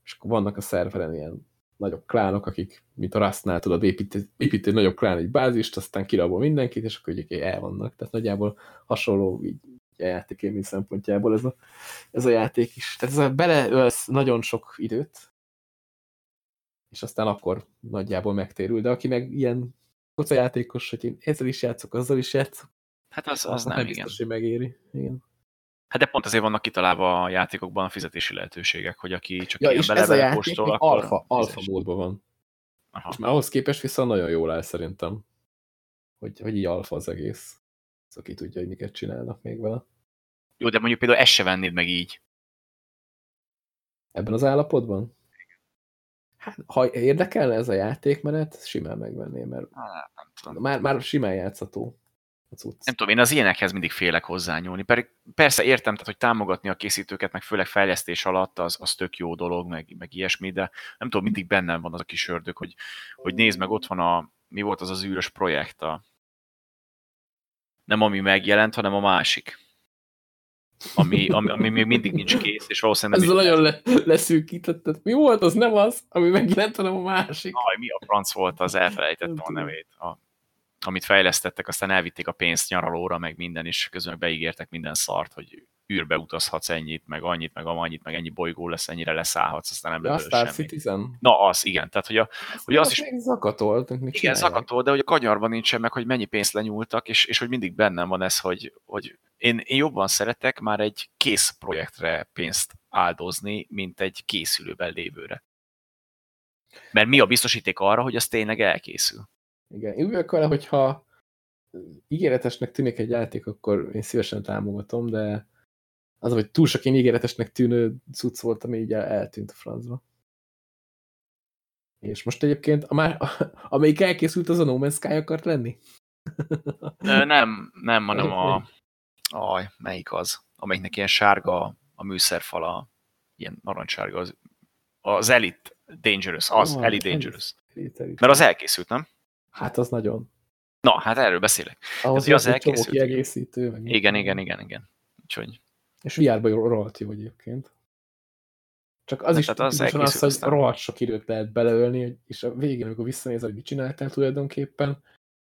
és akkor vannak a szerveren ilyen nagyobb klánok, akik, mint a Rustnál tudod építeni, építeni nagyobb klán egy bázist, aztán kirabol mindenkit, és akkor ugye el vannak. Tehát nagyjából hasonló így a játékélmény szempontjából ez a, ez a játék is. Tehát ez a beleölsz nagyon sok időt, és aztán akkor nagyjából megtérül. De aki meg ilyen játékos, hogy én ezzel is játszok, azzal is játszok, hát az, az nem, nem biztos, igen. hogy megéri. Igen. Hát de pont azért vannak kitalálva a játékokban a fizetési lehetőségek, hogy aki csak ja, ilyen postol, akkor alfa, alfa módban van. Aha. És már ahhoz képest viszont nagyon jól áll szerintem, hogy, hogy így alfa az egész. Az aki tudja, hogy miket csinálnak még vele. Jó, de mondjuk például ezt se vennéd meg így. Ebben az állapotban? Hát, ha érdekelne ez a játékmenet, simán megvenném, mert hát, nem tudom. Már, már simán játszható a cucc. Nem tudom, én az ilyenekhez mindig félek hozzányúlni. Persze értem, tehát, hogy támogatni a készítőket, meg főleg fejlesztés alatt, az, az tök jó dolog, meg, meg ilyesmi, de nem tudom, mindig bennem van az a kis ördög, hogy, hogy nézd meg, ott van a, mi volt az az űrös projekt, a, nem ami megjelent, hanem a másik. Ami, ami, ami még mindig nincs kész, és valószínűleg nem Ezzel nagyon le, leszűkítetted. Mi volt az? Nem az, ami megjelent, hanem a másik. Aj, mi a franc volt az? Elfelejtettem a nevét. A, amit fejlesztettek, aztán elvitték a pénzt nyaralóra, meg minden, és közben beígértek minden szart, hogy űrbe utazhatsz ennyit, meg annyit, meg annyit, meg ennyi bolygó lesz, ennyire leszállhatsz, aztán nem lesz semmi. Citizen? Na, az, igen. Tehát, hogy, a, hogy az, az is... Zakatolt, igen, zakatolt, de hogy a kanyarban nincsen meg, hogy mennyi pénzt lenyúltak, és, és hogy mindig bennem van ez, hogy, hogy én, én jobban szeretek már egy kész projektre pénzt áldozni, mint egy készülőben lévőre. Mert mi a biztosíték arra, hogy az tényleg elkészül? Igen, én úgy vele, hogyha ígéretesnek tűnik egy játék, akkor én szívesen támogatom, de az, hogy túl sok én ígéretesnek tűnő cucc volt, ami így eltűnt a francba. És most egyébként, a már, amelyik elkészült, az a No Man's Sky akart lenni? nem, nem, hanem a... Aj, melyik az? Amelyiknek ilyen sárga a műszerfala, ilyen narancssárga, az, az Elite Dangerous, az, oh, Elite Dangerous. Elite, Elite. Mert az elkészült, nem? Hát az nagyon. Na, hát erről beszélek. Ahhoz Ez, az elkészült. kiegészítő. Meg igen, igen, igen, igen. Úgyhogy... És VR-ban rohadt jó egyébként. Csak az hát, is az, az, az hogy rohadt sok időt lehet beleölni, és a végén, amikor visszanézel, hogy mit csináltál tulajdonképpen,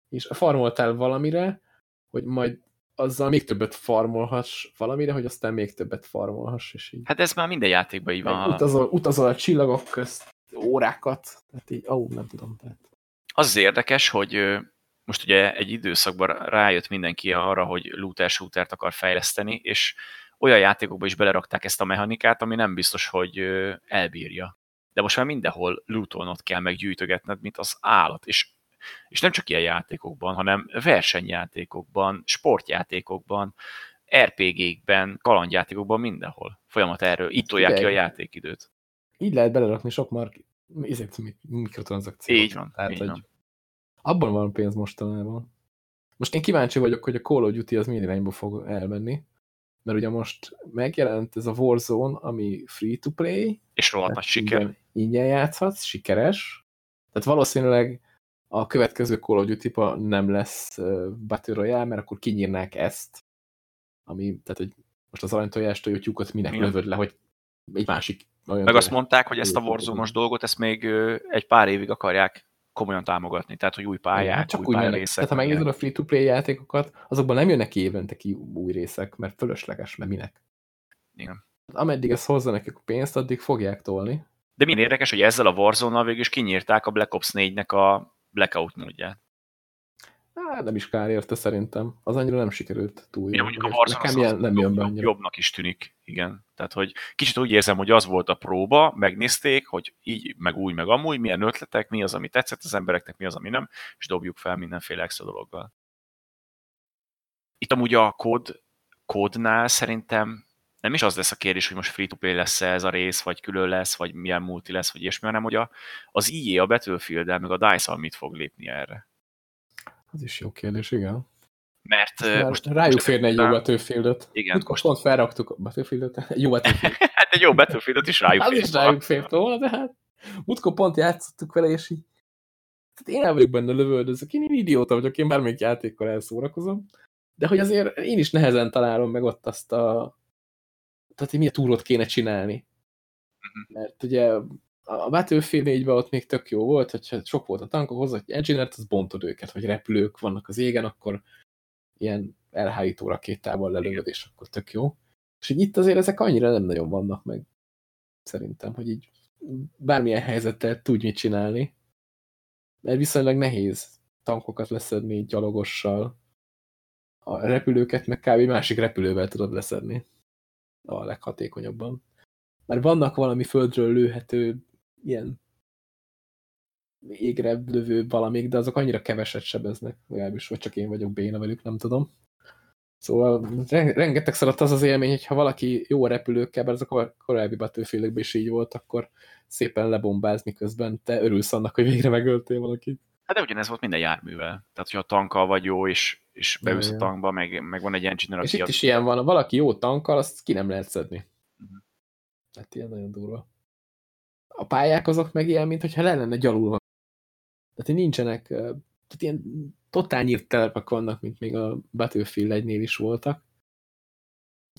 és farmoltál valamire, hogy majd azzal még többet farmolhass valamire, hogy aztán még többet farmolhass, és így. Hát ez már minden játékban így van. Utazol, utazol a csillagok közt órákat, tehát így, ó, nem tudom. Tehát az az érdekes, hogy most ugye egy időszakban rájött mindenki arra, hogy looter shootert akar fejleszteni, és olyan játékokba is belerakták ezt a mechanikát, ami nem biztos, hogy elbírja. De most már mindenhol lootolnod kell meggyűjtögetned, mint az állat. És, és nem csak ilyen játékokban, hanem versenyjátékokban, sportjátékokban, RPG-kben, kalandjátékokban, mindenhol. Folyamat erről. Itt tolják ki a játékidőt. Így lehet belerakni sok mark ezért mikrotranszakciót. Így van. Tehát, így hogy van. Abban van pénz mostanában. Most én kíváncsi vagyok, hogy a Call of Duty az milyen irányba fog elmenni. Mert ugye most megjelent ez a Warzone, ami free-to-play. És rohadt nagy siker. Ingyen, ingyen játszhatsz, sikeres. Tehát valószínűleg a következő Call of duty nem lesz Battle Royale, mert akkor kinyírnák ezt. Ami, tehát, hogy most az aranytojástól jutyúkot minek Igen. lövöd le, hogy egy másik nagyon Meg azt mondták, hogy ezt a warzone dolgot, ezt még egy pár évig akarják komolyan támogatni, tehát, hogy új pályák, hát csak új úgy részek. Tehát, ha megnézed a free-to-play játékokat, azokban nem jönnek évente ki új részek, mert fölösleges, mert minek. Igen. Ameddig ez hozza nekik a pénzt, addig fogják tolni. De milyen érdekes, hogy ezzel a Warzone-nal végül is kinyírták a Black Ops 4-nek a blackout módját. Hát nem is kár érte szerintem. Az annyira nem sikerült túl. Ja, mondjuk a Warzone Nekem az, az nem jobb, jön jobbnak is tűnik, igen. Tehát, hogy kicsit úgy érzem, hogy az volt a próba, megnézték, hogy így, meg úgy, meg amúgy, milyen ötletek, mi az, ami tetszett az embereknek, mi az, ami nem, és dobjuk fel mindenféle extra dologgal. Itt amúgy a kód, kódnál szerintem nem is az lesz a kérdés, hogy most free-to-play lesz -e ez a rész, vagy külön lesz, vagy milyen multi lesz, vagy ilyesmi, hanem hogy a, az EA, a battlefield meg a DICE-al mit fog lépni erre. Az is jó kérdés, igen. Mert most, most rájuk férne egy jó Battlefield-öt. Igen. Most, most pont felraktuk a Battlefield-öt. Jó Battlefield. hát egy jó Battlefield-ot is rájuk Az is rájuk fért volna, de hát múltkor pont játszottuk vele, és így tehát én el vagyok benne lövöldözök, én, én idióta vagyok, én bármelyik játékkal elszórakozom, de hogy azért én is nehezen találom meg ott azt a tehát hogy milyen túrót kéne csinálni. Mhm. Mert ugye a Battlefield 4 ott még tök jó volt, hogyha sok volt a tankok, hozzá egy az bontod őket, vagy repülők vannak az égen, akkor ilyen elhárító rakétával lelövöd, és akkor tök jó. És így itt azért ezek annyira nem nagyon vannak meg. Szerintem, hogy így bármilyen helyzettel tudj mit csinálni. Mert viszonylag nehéz tankokat leszedni gyalogossal. A repülőket meg kb. másik repülővel tudod leszedni. A leghatékonyabban. Mert vannak valami földről lőhető ilyen égre lövő valamik, de azok annyira keveset sebeznek, legalábbis, vagy csak én vagyok béna velük, nem tudom. Szóval rengeteg szaradt az az élmény, hogy ha valaki jó repülőkkel, bár azok a korábbi battlefield is így volt, akkor szépen lebombázni közben te örülsz annak, hogy végre megöltél valakit. Hát de ugyanez volt minden járművel. Tehát, hogyha a tankkal vagy jó, és, és beülsz a tankba, meg, meg van egy engineer, És itt is ilyen van, ha valaki jó tankkal, azt ki nem lehet szedni. Uh mhm. -huh. Hát ilyen nagyon durva. A pályák azok meg ilyen, mintha le lenne gyalulva. Tehát nincsenek, tehát ilyen totál nyílt telepek vannak, mint még a Battlefield 1-nél is voltak.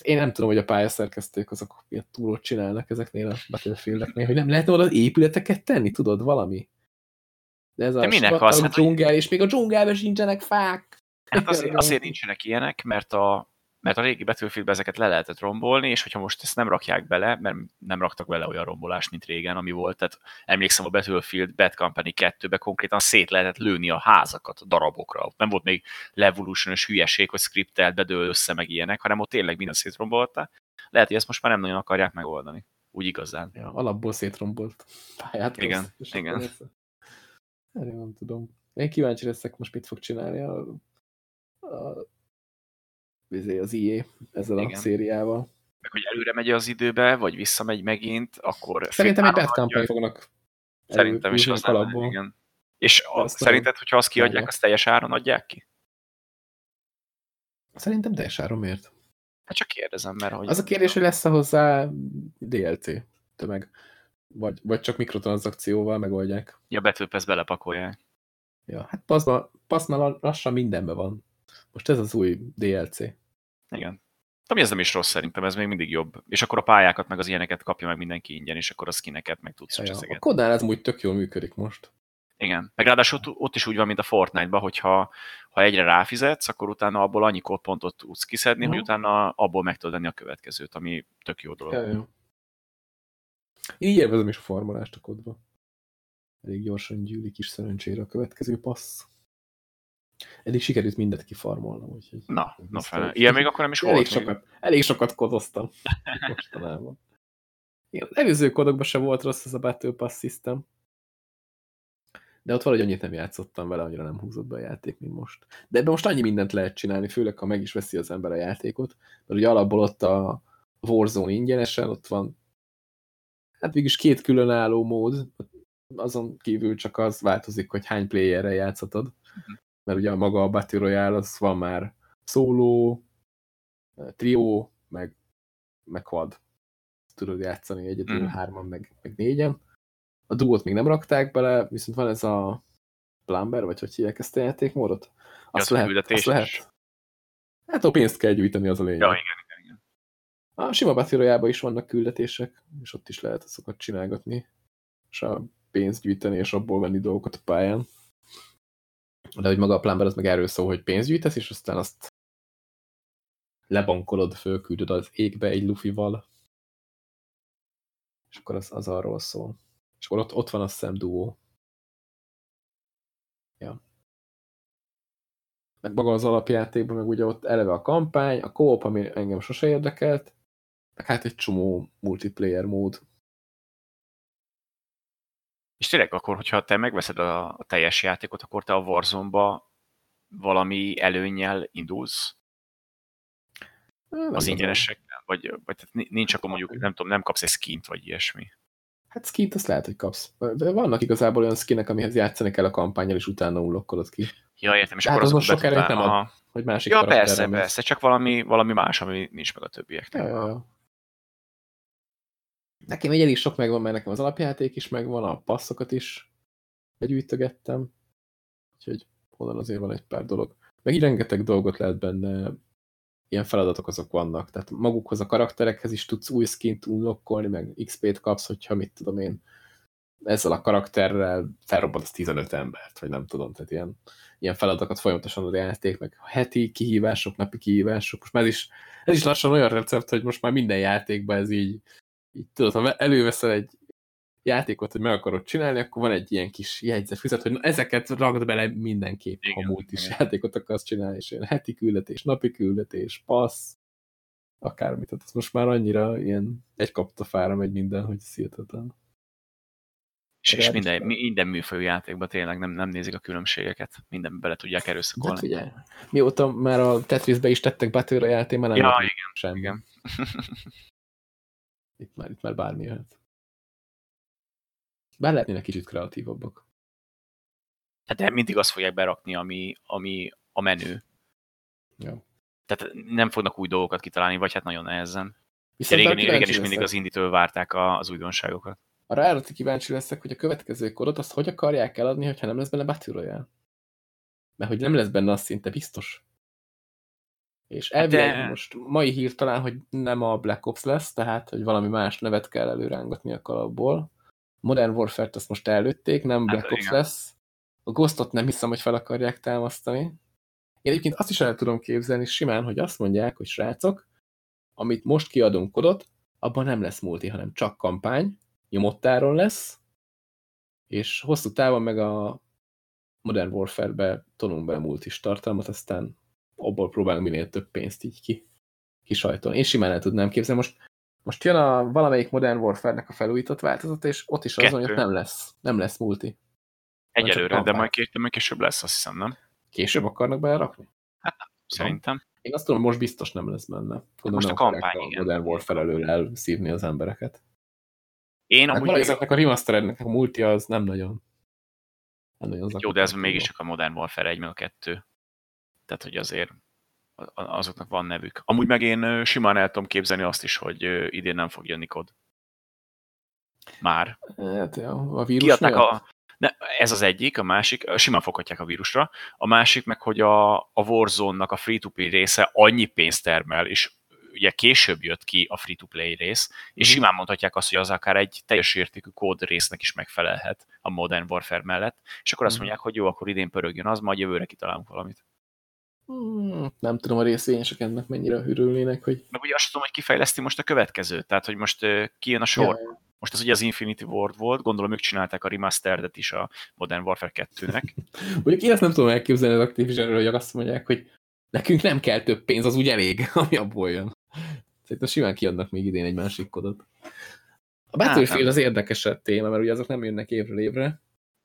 Én nem tudom, hogy a pályaszerkesztők azok ilyen túlót csinálnak ezeknél a Battlefield-eknél, hogy nem lehetne oda épületeket tenni, tudod, valami? De ez De a minek az? Hát, dzsungel, és még a dzsungelben sincsenek fák. Hát azért, azért nincsenek ilyenek, mert a, mert a régi battlefield ezeket le lehetett rombolni, és hogyha most ezt nem rakják bele, mert nem raktak bele olyan rombolást, mint régen, ami volt, tehát emlékszem a Battlefield Bad Company 2-be konkrétan szét lehetett lőni a házakat a darabokra. Nem volt még levolution hülyeség, hogy scriptelt bedől össze meg ilyenek, hanem ott tényleg minden szétrombolta. Lehet, hogy ezt most már nem nagyon akarják megoldani. Úgy igazán. Ja, alapból szétrombolt pályát. Igen, rossz, igen. Erre nem tudom. Én kíváncsi leszek most mit fog csinálni a, a az IE ezzel Igen. a szériával. Meg hogy előre megy az időbe, vagy visszamegy megint, akkor... Szerintem egy bad fognak Szerintem is az alapból. Igen. És a, szerinted, hogyha azt kiadják, azt teljes áron adják ki? Szerintem teljes áron miért? Hát csak kérdezem, mert hogy... Az a kérdés, hogy lesz -e hozzá DLC tömeg. Vagy, vagy csak mikrotranszakcióval megoldják. Ja, betűpesz belepakolják. Ja, hát paszma, paszma lassan mindenben van. Most ez az új DLC. Igen. Ami ez nem is rossz szerintem, ez még mindig jobb. És akkor a pályákat, meg az ilyeneket kapja meg mindenki ingyen, és akkor a skineket meg tudsz ja, A kodnál ez úgy tök jól működik most. Igen. Meg ráadásul ott, ott is úgy van, mint a Fortnite-ban, hogyha ha egyre ráfizetsz, akkor utána abból annyi kódpontot tudsz kiszedni, uh -huh. hogy utána abból meg tudod venni a következőt, ami tök jó dolog. Ja, ja. Így élvezem is a formulást a kodba. Elég gyorsan gyűlik is szerencsére a következő passz. Eddig sikerült mindet kifarmolnom, úgyhogy... Na, na fel. Ilyen még akkor nem is elég volt. Sokat, elég sokat kodoztam mostanában. Igen, az előző kodokban sem volt rossz ez a Battle Pass system. De ott valahogy annyit nem játszottam vele, annyira nem húzott be a játék, mint most. De ebben most annyi mindent lehet csinálni, főleg ha meg is veszi az ember a játékot. Mert ugye alapból ott a Warzone ingyenesen, ott van hát végülis két különálló mód, azon kívül csak az változik, hogy hány playerrel játszhatod. Mert ugye maga a Battle Royale az van már szóló, trió, meg, meg quad. Tudod játszani egyedül, mm. hárman, meg, meg négyen. A duót még nem rakták bele, viszont van ez a Plumber, vagy hogy hívják ezt a játékmódot? Azt, ja, lehet, azt lehet. Hát a pénzt kell gyűjteni, az a lényeg. Ja, igen, igen, igen. A sima Battle is vannak küldetések, és ott is lehet azokat csinálgatni, és a pénzt gyűjteni, és abból venni dolgokat a pályán. De hogy maga a plánban az meg erről szól, hogy pénzt gyűjtesz, és aztán azt lebankolod, fölküldöd az égbe egy lufival. És akkor az, az arról szól. És akkor ott, ott van a szem duó. Ja. Meg maga az alapjátékban, meg ugye ott eleve a kampány, a coop, ami engem sose érdekelt, meg hát egy csomó multiplayer mód, és tényleg akkor, hogyha te megveszed a, a teljes játékot, akkor te a Warzone-ba valami előnyel indulsz? Nem az ingyenesekkel? vagy, vagy tehát nincs akkor mondjuk, nem tudom, nem kapsz egy skint, vagy ilyesmi. Hát skint azt lehet, hogy kapsz. De vannak igazából olyan skinek, amihez játszani kell a kampányjal, és utána unlokkolod ki. Ja, értem, és hát akkor az most sok erőt nem ad, hogy másik Ja, persze, persze, csak valami, valami más, ami nincs meg a többieknek. Ja, ja, ja. Nekem egy elég sok megvan, mert nekem az alapjáték is megvan, a passzokat is begyűjtögettem. Úgyhogy onnan azért van egy pár dolog. Meg így rengeteg dolgot lehet benne, ilyen feladatok azok vannak. Tehát magukhoz a karakterekhez is tudsz új skint unlockolni, meg XP-t kapsz, hogyha mit tudom én, ezzel a karakterrel felrobbant az 15 embert, vagy nem tudom, tehát ilyen, ilyen feladatokat folyamatosan a játék, meg heti kihívások, napi kihívások. Most már ez is, ez is lassan olyan recept, hogy most már minden játékban ez így, így tudod, ha előveszel egy játékot, hogy meg akarod csinálni, akkor van egy ilyen kis jegyzet fizet, hogy na, ezeket ragd bele mindenképp, igen, ha múlt is igen. játékot akarsz csinálni, és ilyen heti küldetés, napi küldetés, passz, akármit. Tehát ez most már annyira ilyen egy kaptafára megy minden, hogy szírtatlan. És, és minden, minden műfajú játékban tényleg nem, nem nézik a különbségeket. Minden bele tudják erőszakolni. Hát figyelj, mióta már a Tetrisbe is tettek Battle Royale-t, már nem ja, igen, semmi. igen. itt, már, itt már bármi jöhet. Bár lehetnének kicsit kreatívabbak. Hát de mindig azt fogják berakni, ami, ami a menő. Ja. Tehát nem fognak új dolgokat kitalálni, vagy hát nagyon nehezen. Viszont régen, régen is mindig az inditől várták az újdonságokat. Arra eredeti kíváncsi leszek, hogy a következő kodot azt hogy akarják eladni, hogyha nem lesz benne Battle Royale. Mert hogy nem lesz benne, az szinte biztos. És hát elvileg De... most mai hír talán, hogy nem a Black Ops lesz, tehát hogy valami más nevet kell előrángatni a kalapból. Modern Warfare-t azt most előtték, nem hát Black hát, Ops igen. lesz. A Ghostot nem hiszem, hogy fel akarják támasztani. Én egyébként azt is el tudom képzelni simán, hogy azt mondják, hogy srácok, amit most kiadunk kodot, abban nem lesz multi, hanem csak kampány, nyomottáron lesz, és hosszú távon meg a Modern Warfare-be tolunk be multis tartalmat, aztán abból próbálunk minél több pénzt így ki, kisajtolni. Én simán el tudnám képzelni. Most, most jön a valamelyik Modern Warfare-nek a felújított változat, és ott is az, hogy nem lesz, nem lesz multi. Egyelőre, de majd, később, majd később lesz, azt hiszem, nem? Később akarnak belerakni? Hát, szerintem. Én azt tudom, most biztos nem lesz benne. Gondolom, most a kampány, a igen. Modern Warfare elől elszívni az embereket. Én hát amúgy... ezeknek a remasterednek a multi az nem nagyon. Nem nagyon Jó, de ez mégis csak a Modern Warfare 1 meg a 2. Tehát, hogy azért azoknak van nevük. Amúgy meg én simán el tudom képzelni azt is, hogy idén nem fog jönni kod. Már. Hát, a vírus a, ne, ez az egyik, a másik, simán foghatják a vírusra, a másik meg, hogy a, a Warzone-nak a free-to-play része annyi pénzt termel, és ugye később jött ki a free-to-play rész, és mm. simán mondhatják azt, hogy az akár egy teljes értékű kód résznek is megfelelhet a Modern Warfare mellett, és akkor azt mhm. mondják, hogy jó, akkor idén pörögjön az, majd jövőre kitalálunk valamit. Hmm, nem tudom a részvényesek ennek mennyire hűrülnének, hogy... Meg ugye azt tudom, hogy kifejleszti most a következő, tehát hogy most uh, kijön a sor. Ja. Most ez ugye az Infinity Ward volt, gondolom ők csinálták a remasteredet is a Modern Warfare 2-nek. Mondjuk én ezt nem tudom elképzelni az activision hogy azt mondják, hogy nekünk nem kell több pénz, az úgy elég, ami abból jön. Szerintem simán kiadnak még idén egy másik kodot. A Battlefield hát, az érdekesebb téma, mert ugye azok nem jönnek évről évre.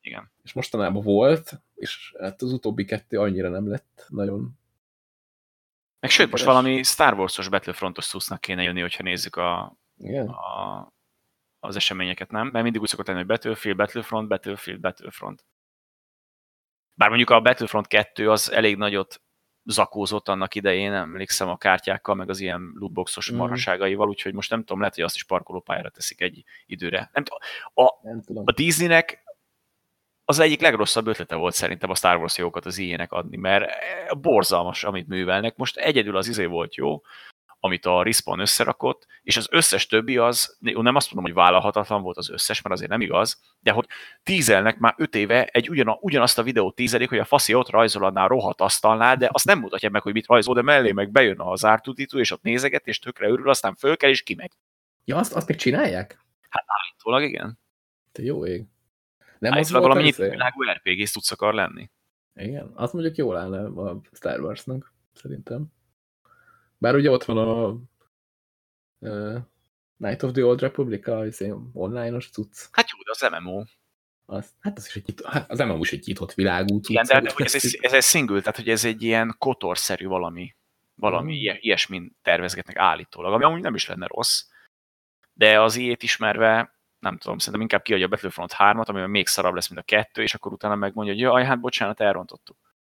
Igen. És mostanában volt, és hát az utóbbi kettő annyira nem lett nagyon meg sőt, most valami Star Wars-os Battlefrontos szusznak kéne jönni, hogyha nézzük a, Igen. a, az eseményeket, nem? Mert mindig úgy szokott lenni, hogy Battlefield, Battlefront, Battlefield, Battlefront. Bár mondjuk a Battlefront 2 az elég nagyot zakózott annak idején, emlékszem a kártyákkal, meg az ilyen lootboxos mm. marhaságaival, úgyhogy most nem tudom, lehet, hogy azt is parkolópályára teszik egy időre. Nem. A, nem tudom. a Disneynek az egyik legrosszabb ötlete volt szerintem a Star Wars jókat az ilyenek adni, mert borzalmas, amit művelnek. Most egyedül az izé volt jó, amit a Respawn összerakott, és az összes többi az, nem azt mondom, hogy vállalhatatlan volt az összes, mert azért nem igaz, de hogy tízelnek már öt éve egy ugyan, ugyanazt a videót tízelik, hogy a faszi ott rajzol annál rohadt asztalnál, de azt nem mutatja meg, hogy mit rajzol, de mellé meg bejön az ártudító, és ott nézeget, és tökre örül, aztán föl kell, és kimegy. Ja, azt, azt még csinálják? Hát állítólag igen. Te jó ég. Nem állítólag valami nyitó világú RPG-s tudsz akar lenni. Igen, azt mondjuk jól állna a Star Warsnak, szerintem. Bár ugye ott van a uh, Night of the Old Republic, az online-os cucc. Hát jó, de az MMO. Az, hát az, is egy, hát az MMO is egy nyitott világú cucc. Igen, de, de hogy ez, egy, ez egy single, tehát hogy ez egy ilyen kotorszerű valami. Valami mm. ilyesmin tervezgetnek állítólag, ami amúgy nem is lenne rossz. De az ilyet ismerve, nem tudom, szerintem inkább kiadja a Battlefront 3-at, amiben még szarabb lesz, mint a kettő, és akkor utána megmondja, hogy jaj, hát bocsánat, elrontottuk.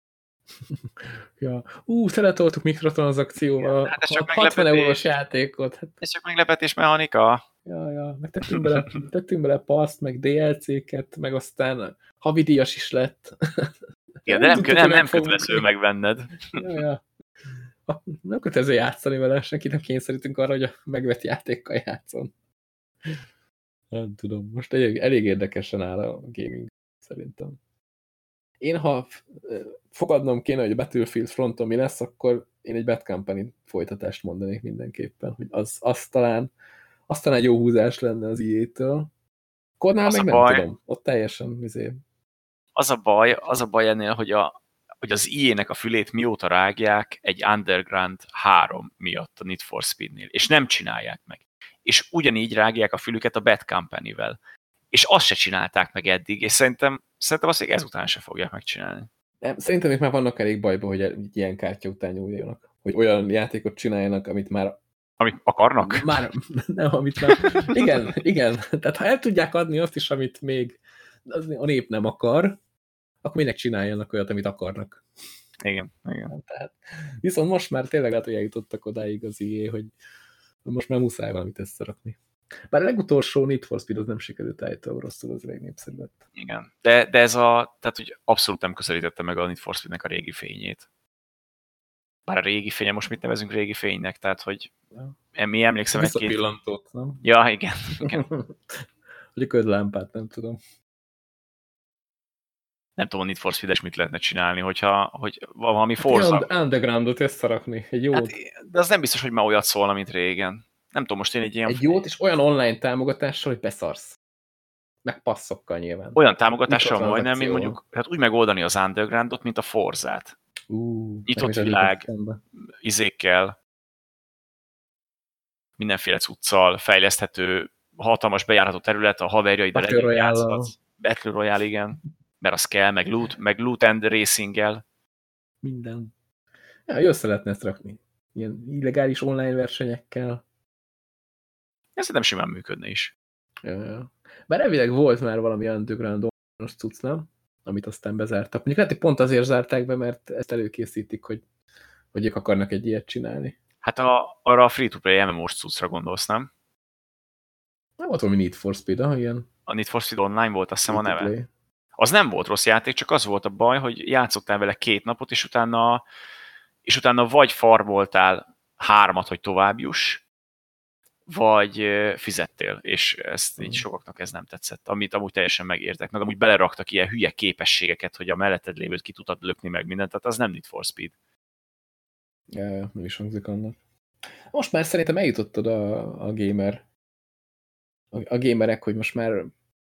Ja. Ú, teletoltuk mikrotranszakcióval Hát ez csak 60 meglepetés. eurós játékot. Hát, Ez csak meglepetés mechanika. ja, ja. Meg tettünk bele, tettünk bele paszt, meg DLC-ket, meg aztán havidíjas is lett. Igen, de nem, tudtuk, nem, nem fogunk- kötelező megvenned. Ja, ja. Nem kötelező játszani vele, senki nem kényszerítünk arra, hogy a megvett játékkal játszon. Nem tudom, most elég, elég érdekesen áll a gaming, szerintem. Én, ha fogadnom kéne, hogy a Battlefield fronton mi lesz, akkor én egy Bad Company folytatást mondanék mindenképpen, hogy az, az talán, az talán egy jó húzás lenne az IE-től. Kornál Az meg nem baj. tudom, ott teljesen izé, Az a baj, az a baj ennél, hogy, a, hogy az IE-nek a fülét mióta rágják egy Underground 3 miatt a Need for Speed-nél, és nem csinálják meg. És ugyanígy rágják a fülüket a Bad Company-vel. És azt se csinálták meg eddig, és szerintem, szerintem azt még ezután se fogják megcsinálni. Nem, szerintem ők már vannak elég bajba, hogy ilyen kártya után nyúljanak. Hogy olyan játékot csináljanak, amit már... Amit akarnak? Már, nem, amit már... Igen, igen. Tehát ha el tudják adni azt is, amit még a nép nem akar, akkor minek csináljanak olyat, amit akarnak. Igen, igen. Tehát, viszont most már tényleg lehet, hogy eljutottak odáig az IE, hogy most már muszáj valamit összerakni. Bár a legutolsó Need for Speed az nem sikerült állítólag rosszul, az elég népszerű lett. igen. De, de ez a, tehát hogy abszolút nem közelítette meg a Need for Speed-nek a régi fényét. Bár a régi fénye, most mit nevezünk régi fénynek, tehát hogy Ja. mi emlékszem egy-két... Visszapillantott, nem? Ja, igen. igen. Vagy a ködlámpát, nem tudom. Nem tudom, a Need for Speed-es mit lehetne csinálni, hogyha hogy valami Forza. Egy undergroundot összerakni, egy jót. Hát, de az nem biztos, hogy már olyat szólna, mint régen. Nem tudom, most én egy ilyen... egy jót és olyan online támogatással, hogy beszarsz. Meg passzokkal nyilván. Olyan támogatással majdnem, mint mondjuk, hát úgy megoldani az Undergroundot, mint a Forzát. Ú, Nyitott világ. Izékkel, mindenféle cuccal, fejleszthető, hatalmas bejárható terület, a játszhatsz. Battle Royale, igen. Mert az kell, meg loot, meg loot and racing-el. Minden. Ja, jó össze lehetne ezt rakni. Ilyen illegális online versenyekkel. Ez szerintem simán működne is. Ja, ja. Bár elvileg volt már valami underground online cucc, nem? Amit aztán bezártak. Mondjuk lehet, hogy pont azért zárták be, mert ezt előkészítik, hogy, hogy ők akarnak egy ilyet csinálni. Hát a, arra a free-to-play MMO-s cuccra gondolsz, nem? Nem volt valami Need for Speed, ah, ilyen. A Need for Speed Online volt, azt hiszem a neve. Az nem volt rossz játék, csak az volt a baj, hogy játszottál vele két napot, és utána, és utána vagy farmoltál hármat, hogy tovább juss, vagy fizettél, és ezt így Mhm. sokaknak ez nem tetszett, amit amúgy teljesen megértek, meg amúgy beleraktak ilyen hülye képességeket, hogy a melletted lévőt ki tudtad lökni meg mindent, tehát az nem Need for Speed. Ja, ja, nem is hangzik annak. Most már szerintem eljutottad a, a gamer a, a gamerek, hogy most már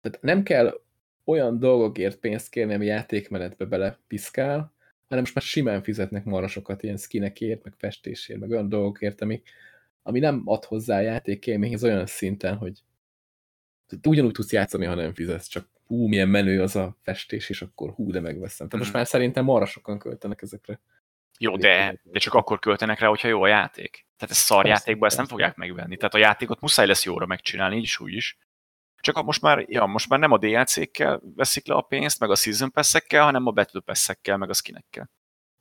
tehát nem kell olyan dolgokért pénzt kérni, ami játékmenetbe belepiszkál, hanem most már simán fizetnek marasokat ilyen skinekért, meg festésért, meg olyan dolgokért, ami, ami nem ad hozzá a játékélményhez olyan szinten, hogy ugyanúgy tudsz játszani, ha nem fizetsz, csak hú, milyen menő az a festés, és akkor hú, de megveszem. Tehát most Mhm. már szerintem marra sokan költenek ezekre. Jó, de, de csak akkor költenek rá, hogyha jó a játék. Tehát ez szar játékban ezt nem fogják megvenni. Tehát a játékot muszáj lesz jóra megcsinálni, így is úgy is. Csak a- most már, ja, most már nem a DLC-kkel veszik le a pénzt, meg a Season Pass-ekkel, hanem a Battle Pass-ekkel, meg a skinekkel.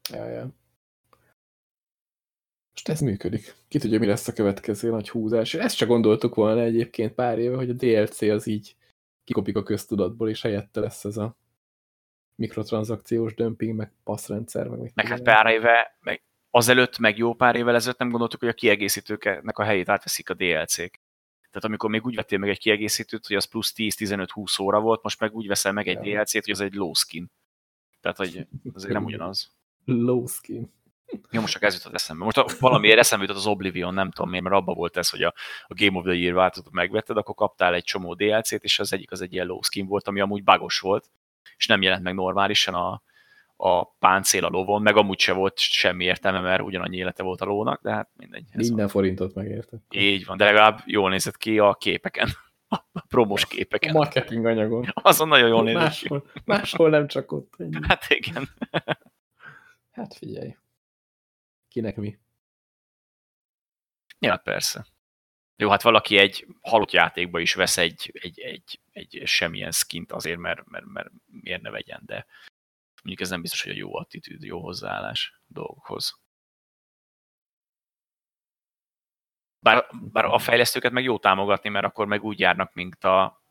Ja, ja. Most ez működik. Ki tudja, mi lesz a következő nagy húzás. Ezt csak gondoltuk volna egyébként pár éve, hogy a DLC az így kikopik a köztudatból, és helyette lesz ez a mikrotranszakciós dömping, meg passzrendszer, meg mit Meg hát pár éve, meg azelőtt, meg jó pár évvel ezelőtt nem gondoltuk, hogy a kiegészítőknek a helyét átveszik a DLC-k. Tehát amikor még úgy vettél meg egy kiegészítőt, hogy az plusz 10-15-20 óra volt, most meg úgy veszel meg egy. DLC-t, hogy az egy low skin. Tehát, hogy azért nem ugyanaz. Low skin. Jó, most csak ez jutott eszembe. Most valamiért eszembe jutott az Oblivion, nem tudom miért, mert abban volt ez, hogy a, a Game of the Year változatot megvetted, akkor kaptál egy csomó DLC-t, és az egyik az egy ilyen low skin volt, ami amúgy bagos volt, és nem jelent meg normálisan a, a páncél a lovon, meg amúgy se volt semmi értelme, mert ugyanannyi élete volt a lónak, de hát mindegy. Ez van. Minden forintot megértek. Így van, de legalább jól nézett ki a képeken, a promos A képeken. marketing anyagon. Azon nagyon jól nézett ki. Máshol, máshol nem csak ott. Ennyi. Hát igen. Hát figyelj. Kinek mi? Ja, persze. Jó, hát valaki egy halott játékba is vesz egy, egy, egy, egy semmilyen skint azért, mert, mert, mert miért ne vegyen, de mondjuk ez nem biztos, hogy a jó attitűd, jó hozzáállás dolgokhoz. Bár, bár a fejlesztőket meg jó támogatni, mert akkor meg úgy járnak, mint a,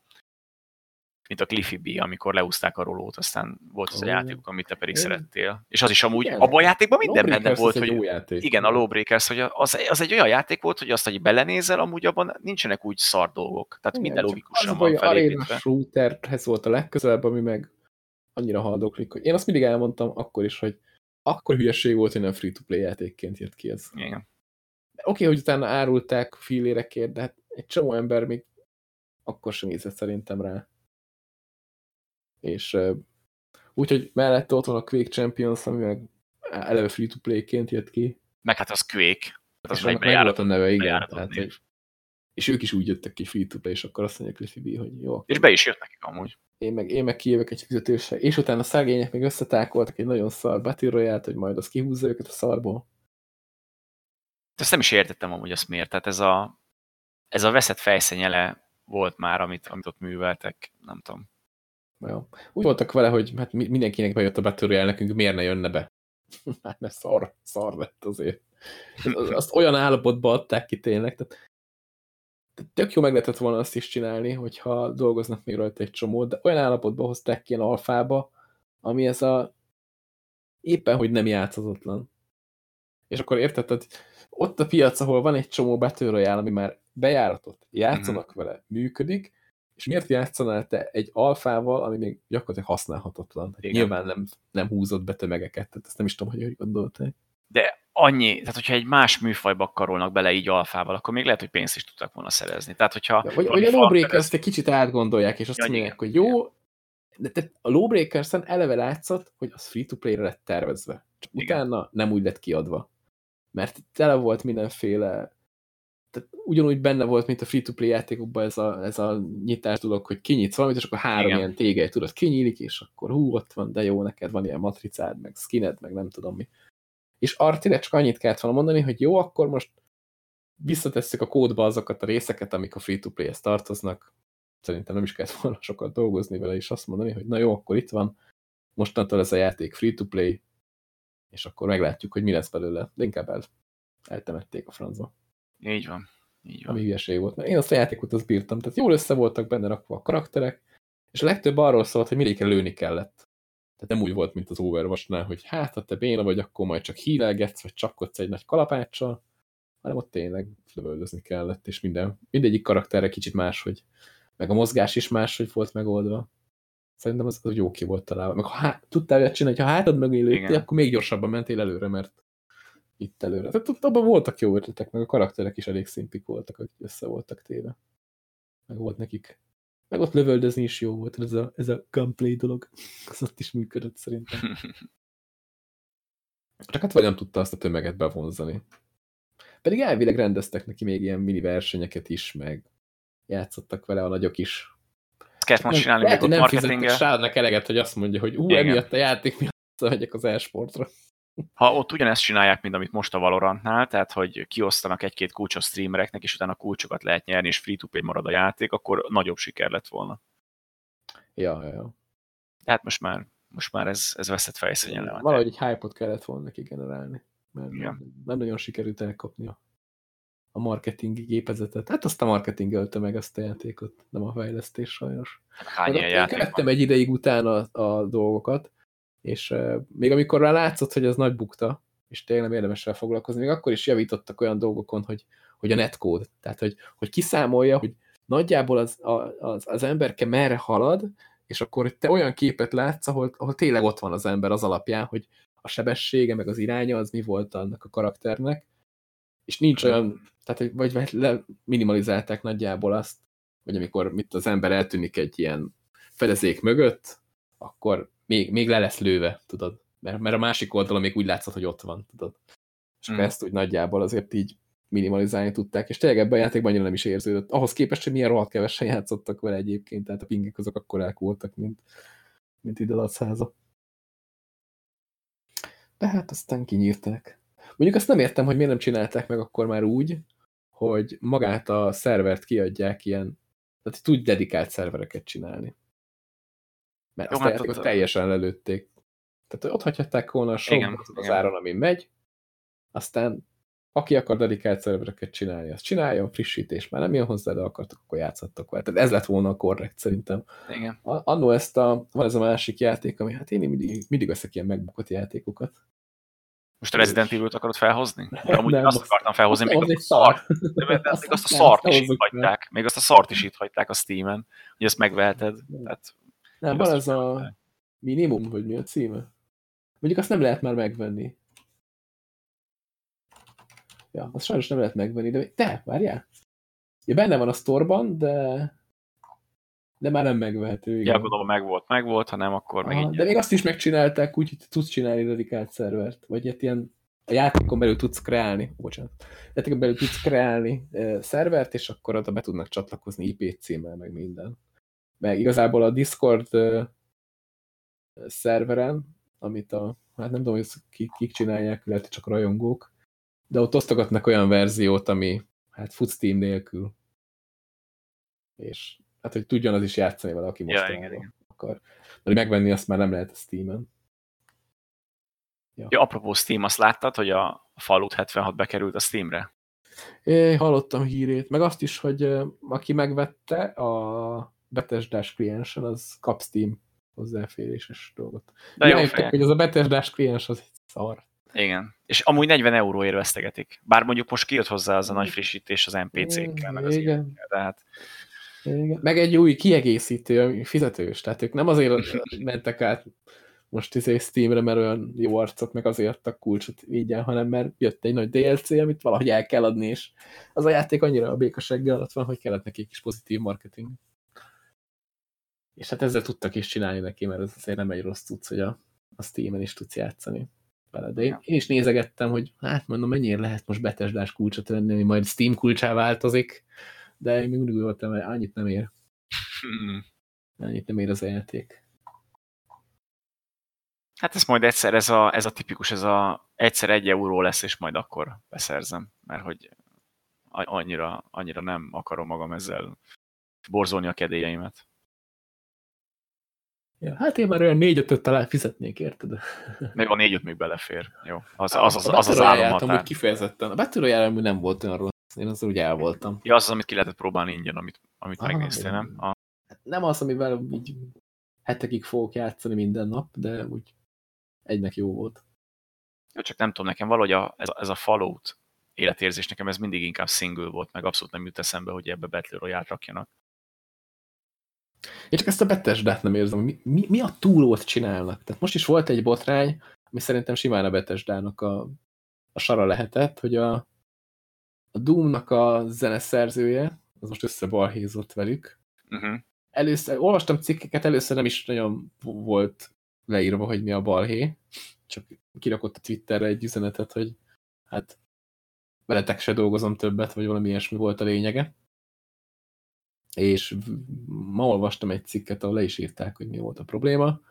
mint a Cliffy B, amikor leúzták a rolót, aztán volt az oh. a játékok, amit te pedig Én... szerettél. És az is amúgy, igen. abban a játékban minden benne volt, hogy játék. igen, a Lawbreakers, hogy az, az egy olyan játék volt, hogy azt, hogy belenézel, amúgy abban nincsenek úgy szar dolgok. Tehát igen, minden logikusan az van felépítve. A shooterhez volt a legközelebb, ami meg annyira haldoklik, hogy én azt mindig elmondtam akkor is, hogy akkor hülyeség volt, hogy nem free-to-play játékként jött ki ez. Igen. Oké, okay, hogy utána árulták fillérekért, de hát egy csomó ember még akkor sem nézett szerintem rá. És úgyhogy mellette ott van a Quake Champions, ami meg eleve free-to-play-ként jött ki. Meg hát az Quake. Hát az meg, meg volt a neve, igen. Tehát, hogy, és ők is úgy jöttek ki free-to-play, és akkor azt mondja Cliffy B, hogy jó. És be is jött nekik amúgy. Én meg, én meg kijövök egy fizetősre, és utána a szegények még összetákoltak egy nagyon szar Battle royale hogy majd az kihúzza őket a szarból. Ezt nem is értettem amúgy azt miért. Tehát ez a, ez a veszett fejszenyele volt már, amit, amit ott műveltek, nem tudom. Jó. Úgy voltak vele, hogy hát mindenkinek bejött a Battle Royale, nekünk miért ne jönne be? hát mert szar, szar lett azért. Azt olyan állapotba adták ki tényleg. Tehát, tök jó meg lehetett volna azt is csinálni, hogyha dolgoznak még rajta egy csomót, de olyan állapotba hozták ki ilyen alfába, ami ez a éppen, hogy nem játszatlan. És akkor érted, hogy ott a piac, ahol van egy csomó Royale, ami már bejáratott, játszanak mm vele, működik, és miért játszanál te egy alfával, ami még gyakorlatilag használhatatlan? Igen. Nyilván nem, nem húzott be tömegeket, tehát ezt nem is tudom, hogy hogy gondolták. De annyi, tehát hogyha egy más műfajba karolnak bele így alfával, akkor még lehet, hogy pénzt is tudtak volna szerezni. Tehát, hogyha... Vagy, vagy a Lawbreakers-t egy kicsit átgondolják, és azt ja, mondják, hogy jó, de te a Lawbreakers-en eleve látszott, hogy az free-to-play-re lett tervezve. Csak igen. utána nem úgy lett kiadva. Mert tele volt mindenféle tehát ugyanúgy benne volt, mint a free-to-play játékokban ez a, ez a nyitás dolog, hogy kinyitsz valamit, és akkor három Igen. ilyen tégely, tudod, kinyílik, és akkor hú, ott van, de jó, neked van ilyen matricád, meg skined, meg nem tudom mi. És arra csak annyit kellett volna mondani, hogy jó, akkor most visszatesszük a kódba azokat a részeket, amik a free-to-play-hez tartoznak. Szerintem nem is kellett volna sokat dolgozni vele, és azt mondani, hogy na jó, akkor itt van, mostantól ez a játék free-to-play, és akkor meglátjuk, hogy mi lesz belőle. De inkább el, eltemették a francba. Így van. Így van. Ami hülyeség volt. Mert én azt a játékot azt bírtam. Tehát jól össze voltak benne rakva a karakterek, és a legtöbb arról szólt, hogy mindegyikre lőni kellett. Tehát nem úgy volt, mint az Overwatch-nál, hogy hát, ha te béna vagy, akkor majd csak hílelgetsz, vagy csapkodsz egy nagy kalapáccsal, hanem ott tényleg lövöldözni kellett, és minden, mindegyik karakterre kicsit máshogy. Meg a mozgás is máshogy volt megoldva. Szerintem az, az jó ki volt találva. Meg ha hát, tudtál olyat csinálni, ha hátad mögé lőttél, akkor még gyorsabban mentél előre, mert itt előre. Tehát ott abban voltak jó ötletek, meg a karakterek is elég szimpik voltak, akik össze voltak téve. Meg volt nekik. Meg ott lövöldözni is jó volt, ez a, ez a gunplay dolog. Az ott is működött szerintem. Csak hát vagy nem tudta azt a tömeget bevonzani. Pedig elvileg rendeztek neki még ilyen mini versenyeket is, meg játszottak vele a nagyok is. Ezt most csinálni Lehet, hogy nem fizettek eleget, hogy azt mondja, hogy ú, emiatt a játék miatt megyek az e-sportra. Ha ott ugyanezt csinálják, mint amit most a Valorantnál, tehát hogy kiosztanak egy-két kulcsot streamereknek, és utána kulcsokat lehet nyerni, és free-to-play marad a játék, akkor nagyobb siker lett volna. Ja, ja, ja. Tehát most már, most már ez, ez veszett fejszényen. Valahogy egy hype-ot kellett volna neki generálni, mert ja. nem, nagyon sikerült elkapni a, marketingi gépezetet. Hát azt a marketing ölte meg azt a játékot, nem a fejlesztés sajnos. Hány ilyen játék van? egy ideig utána a dolgokat, és még amikor rá látszott, hogy az nagy bukta, és tényleg nem érdemes rá foglalkozni, még akkor is javítottak olyan dolgokon, hogy, hogy a netcode, tehát hogy, hogy kiszámolja, hogy nagyjából az, az, az emberke merre halad, és akkor te olyan képet látsz, ahol, ahol tényleg ott van az ember az alapján, hogy a sebessége, meg az iránya, az mi volt annak a karakternek, és nincs olyan, tehát vagy le minimalizálták nagyjából azt, hogy amikor mit az ember eltűnik egy ilyen fedezék mögött, akkor még, még le lesz lőve, tudod. Mert, mert a másik oldalon még úgy látszott, hogy ott van, tudod. És mm. ezt úgy nagyjából azért így minimalizálni tudták, és tényleg ebben a játékban annyira nem is érződött. Ahhoz képest, hogy milyen rohadt kevesen játszottak vele egyébként, tehát a pingek azok akkor voltak, mint, mint ide a száza. De hát aztán kinyírták. Mondjuk azt nem értem, hogy miért nem csinálták meg akkor már úgy, hogy magát a szervert kiadják ilyen, tehát tudj dedikált szervereket csinálni. Mert Jó, azt hát ott teljesen lelőtték. Tehát ott hagyhatták volna a sok az áron, ami megy, aztán aki akar dedikált szervereket csinálni, azt csinálja, frissítés már nem jön hozzá, de akartok, akkor játszhattok vele. Tehát ez lett volna a korrekt szerintem. Igen. Annó ezt a, van ez a másik játék, ami hát én mindig, mindig veszek ilyen megbukott játékokat. Most a Resident Evil-t akarod felhozni? Amúgy nem, azt akartam felhozni, még az, az azt, a szar. De, még azt a szart is itt hagyták. Még azt a szart is itt hagyták a Steam-en, hogy ezt megveheted. Tehát, nem, van ez a minimum, vagy mi a címe? Mondjuk azt nem lehet már megvenni. Ja, azt sajnos nem lehet megvenni, de te, várjál. Ja, benne van a sztorban, de de már nem megvehető. Igen. Ja, gondolom, meg volt, meg volt, ha nem, akkor Aha, meg így. De még azt is megcsinálták úgy, hogy tudsz csinálni dedikált szervert, vagy egy ilyen a játékon belül tudsz kreálni, bocsánat, a játékon belül tudsz kreálni e, szervert, és akkor oda be tudnak csatlakozni IP címmel, meg minden. Meg igazából a Discord szerveren, amit a, hát nem tudom, hogy kik, kik csinálják, lehet, csak rajongók, de ott osztogatnak olyan verziót, ami hát fut Steam nélkül. És hát, hogy tudjon az is játszani vele, aki most ja, igen, igen. akar. De megvenni azt már nem lehet a Steam-en. Ja. ja, apropó Steam, azt láttad, hogy a Fallout 76 bekerült a Steamre? É, hallottam hírét, meg azt is, hogy aki megvette a Bethesda-s kliensen, az kap Steam hozzáféréses dolgot. De jó hogy az a Bethesda-s kliens az egy szar. Igen. És amúgy 40 euróért vesztegetik. Bár mondjuk most kijött hozzá az a nagy frissítés az NPC-kkel, meg az Igen. Ilyenkel, tehát... Igen. Meg egy új kiegészítő, ami fizetős. Tehát ők nem azért mentek át most izé Steamre, mert olyan jó arcok, meg azért a kulcsot vigyen, hanem mert jött egy nagy DLC, amit valahogy el kell adni, és az a játék annyira a békaseggel alatt van, hogy kellett nekik is pozitív marketing. És hát ezzel tudtak is csinálni neki, mert ez azért nem egy rossz tudsz, hogy a, a Steam-en is tudsz játszani vele. De én, én is nézegettem, hogy hát mondom, mennyire lehet most betesdás kulcsot venni, ami majd Steam kulcsá változik, de én még mindig voltam, hogy annyit nem ér. Hmm. Annyit nem ér az játék. Hát ez majd egyszer, ez a, ez a tipikus, ez a egyszer egy euró lesz, és majd akkor beszerzem, mert hogy annyira, annyira nem akarom magam ezzel borzolni a kedélyeimet. Ja, hát én már olyan négy-ötöt talán fizetnék, érted? Még a négy-öt még belefér. Jó, az az, az, az, az államhatár. kifejezetten. A Battle Royale nem volt olyan rossz, én az úgy el voltam. Ja, az az, amit ki lehetett próbálni ingyen, amit, amit Aha, megnéztél, nem? A... Nem az, amivel így hetekig fogok játszani minden nap, de úgy egynek jó volt. Jó, csak nem tudom, nekem valahogy a, ez, a, ez a Fallout életérzés, nekem ez mindig inkább single volt, meg abszolút nem jut eszembe, hogy ebbe Battle Royale rakjanak. Én csak ezt a Bethesda-t nem érzem, mi, mi, mi a túlót csinálnak. Tehát most is volt egy botrány, ami szerintem simán a Bethesda-nak a, a sara lehetett, hogy a, a Doom-nak a zeneszerzője, az most összebalhézott velük. Uh -huh. Először, olvastam cikkeket, először nem is nagyon volt leírva, hogy mi a balhé, csak kirakott a Twitterre egy üzenetet, hogy hát veletek se dolgozom többet, vagy valami ilyesmi volt a lényege és ma olvastam egy cikket, ahol le is írták, hogy mi volt a probléma,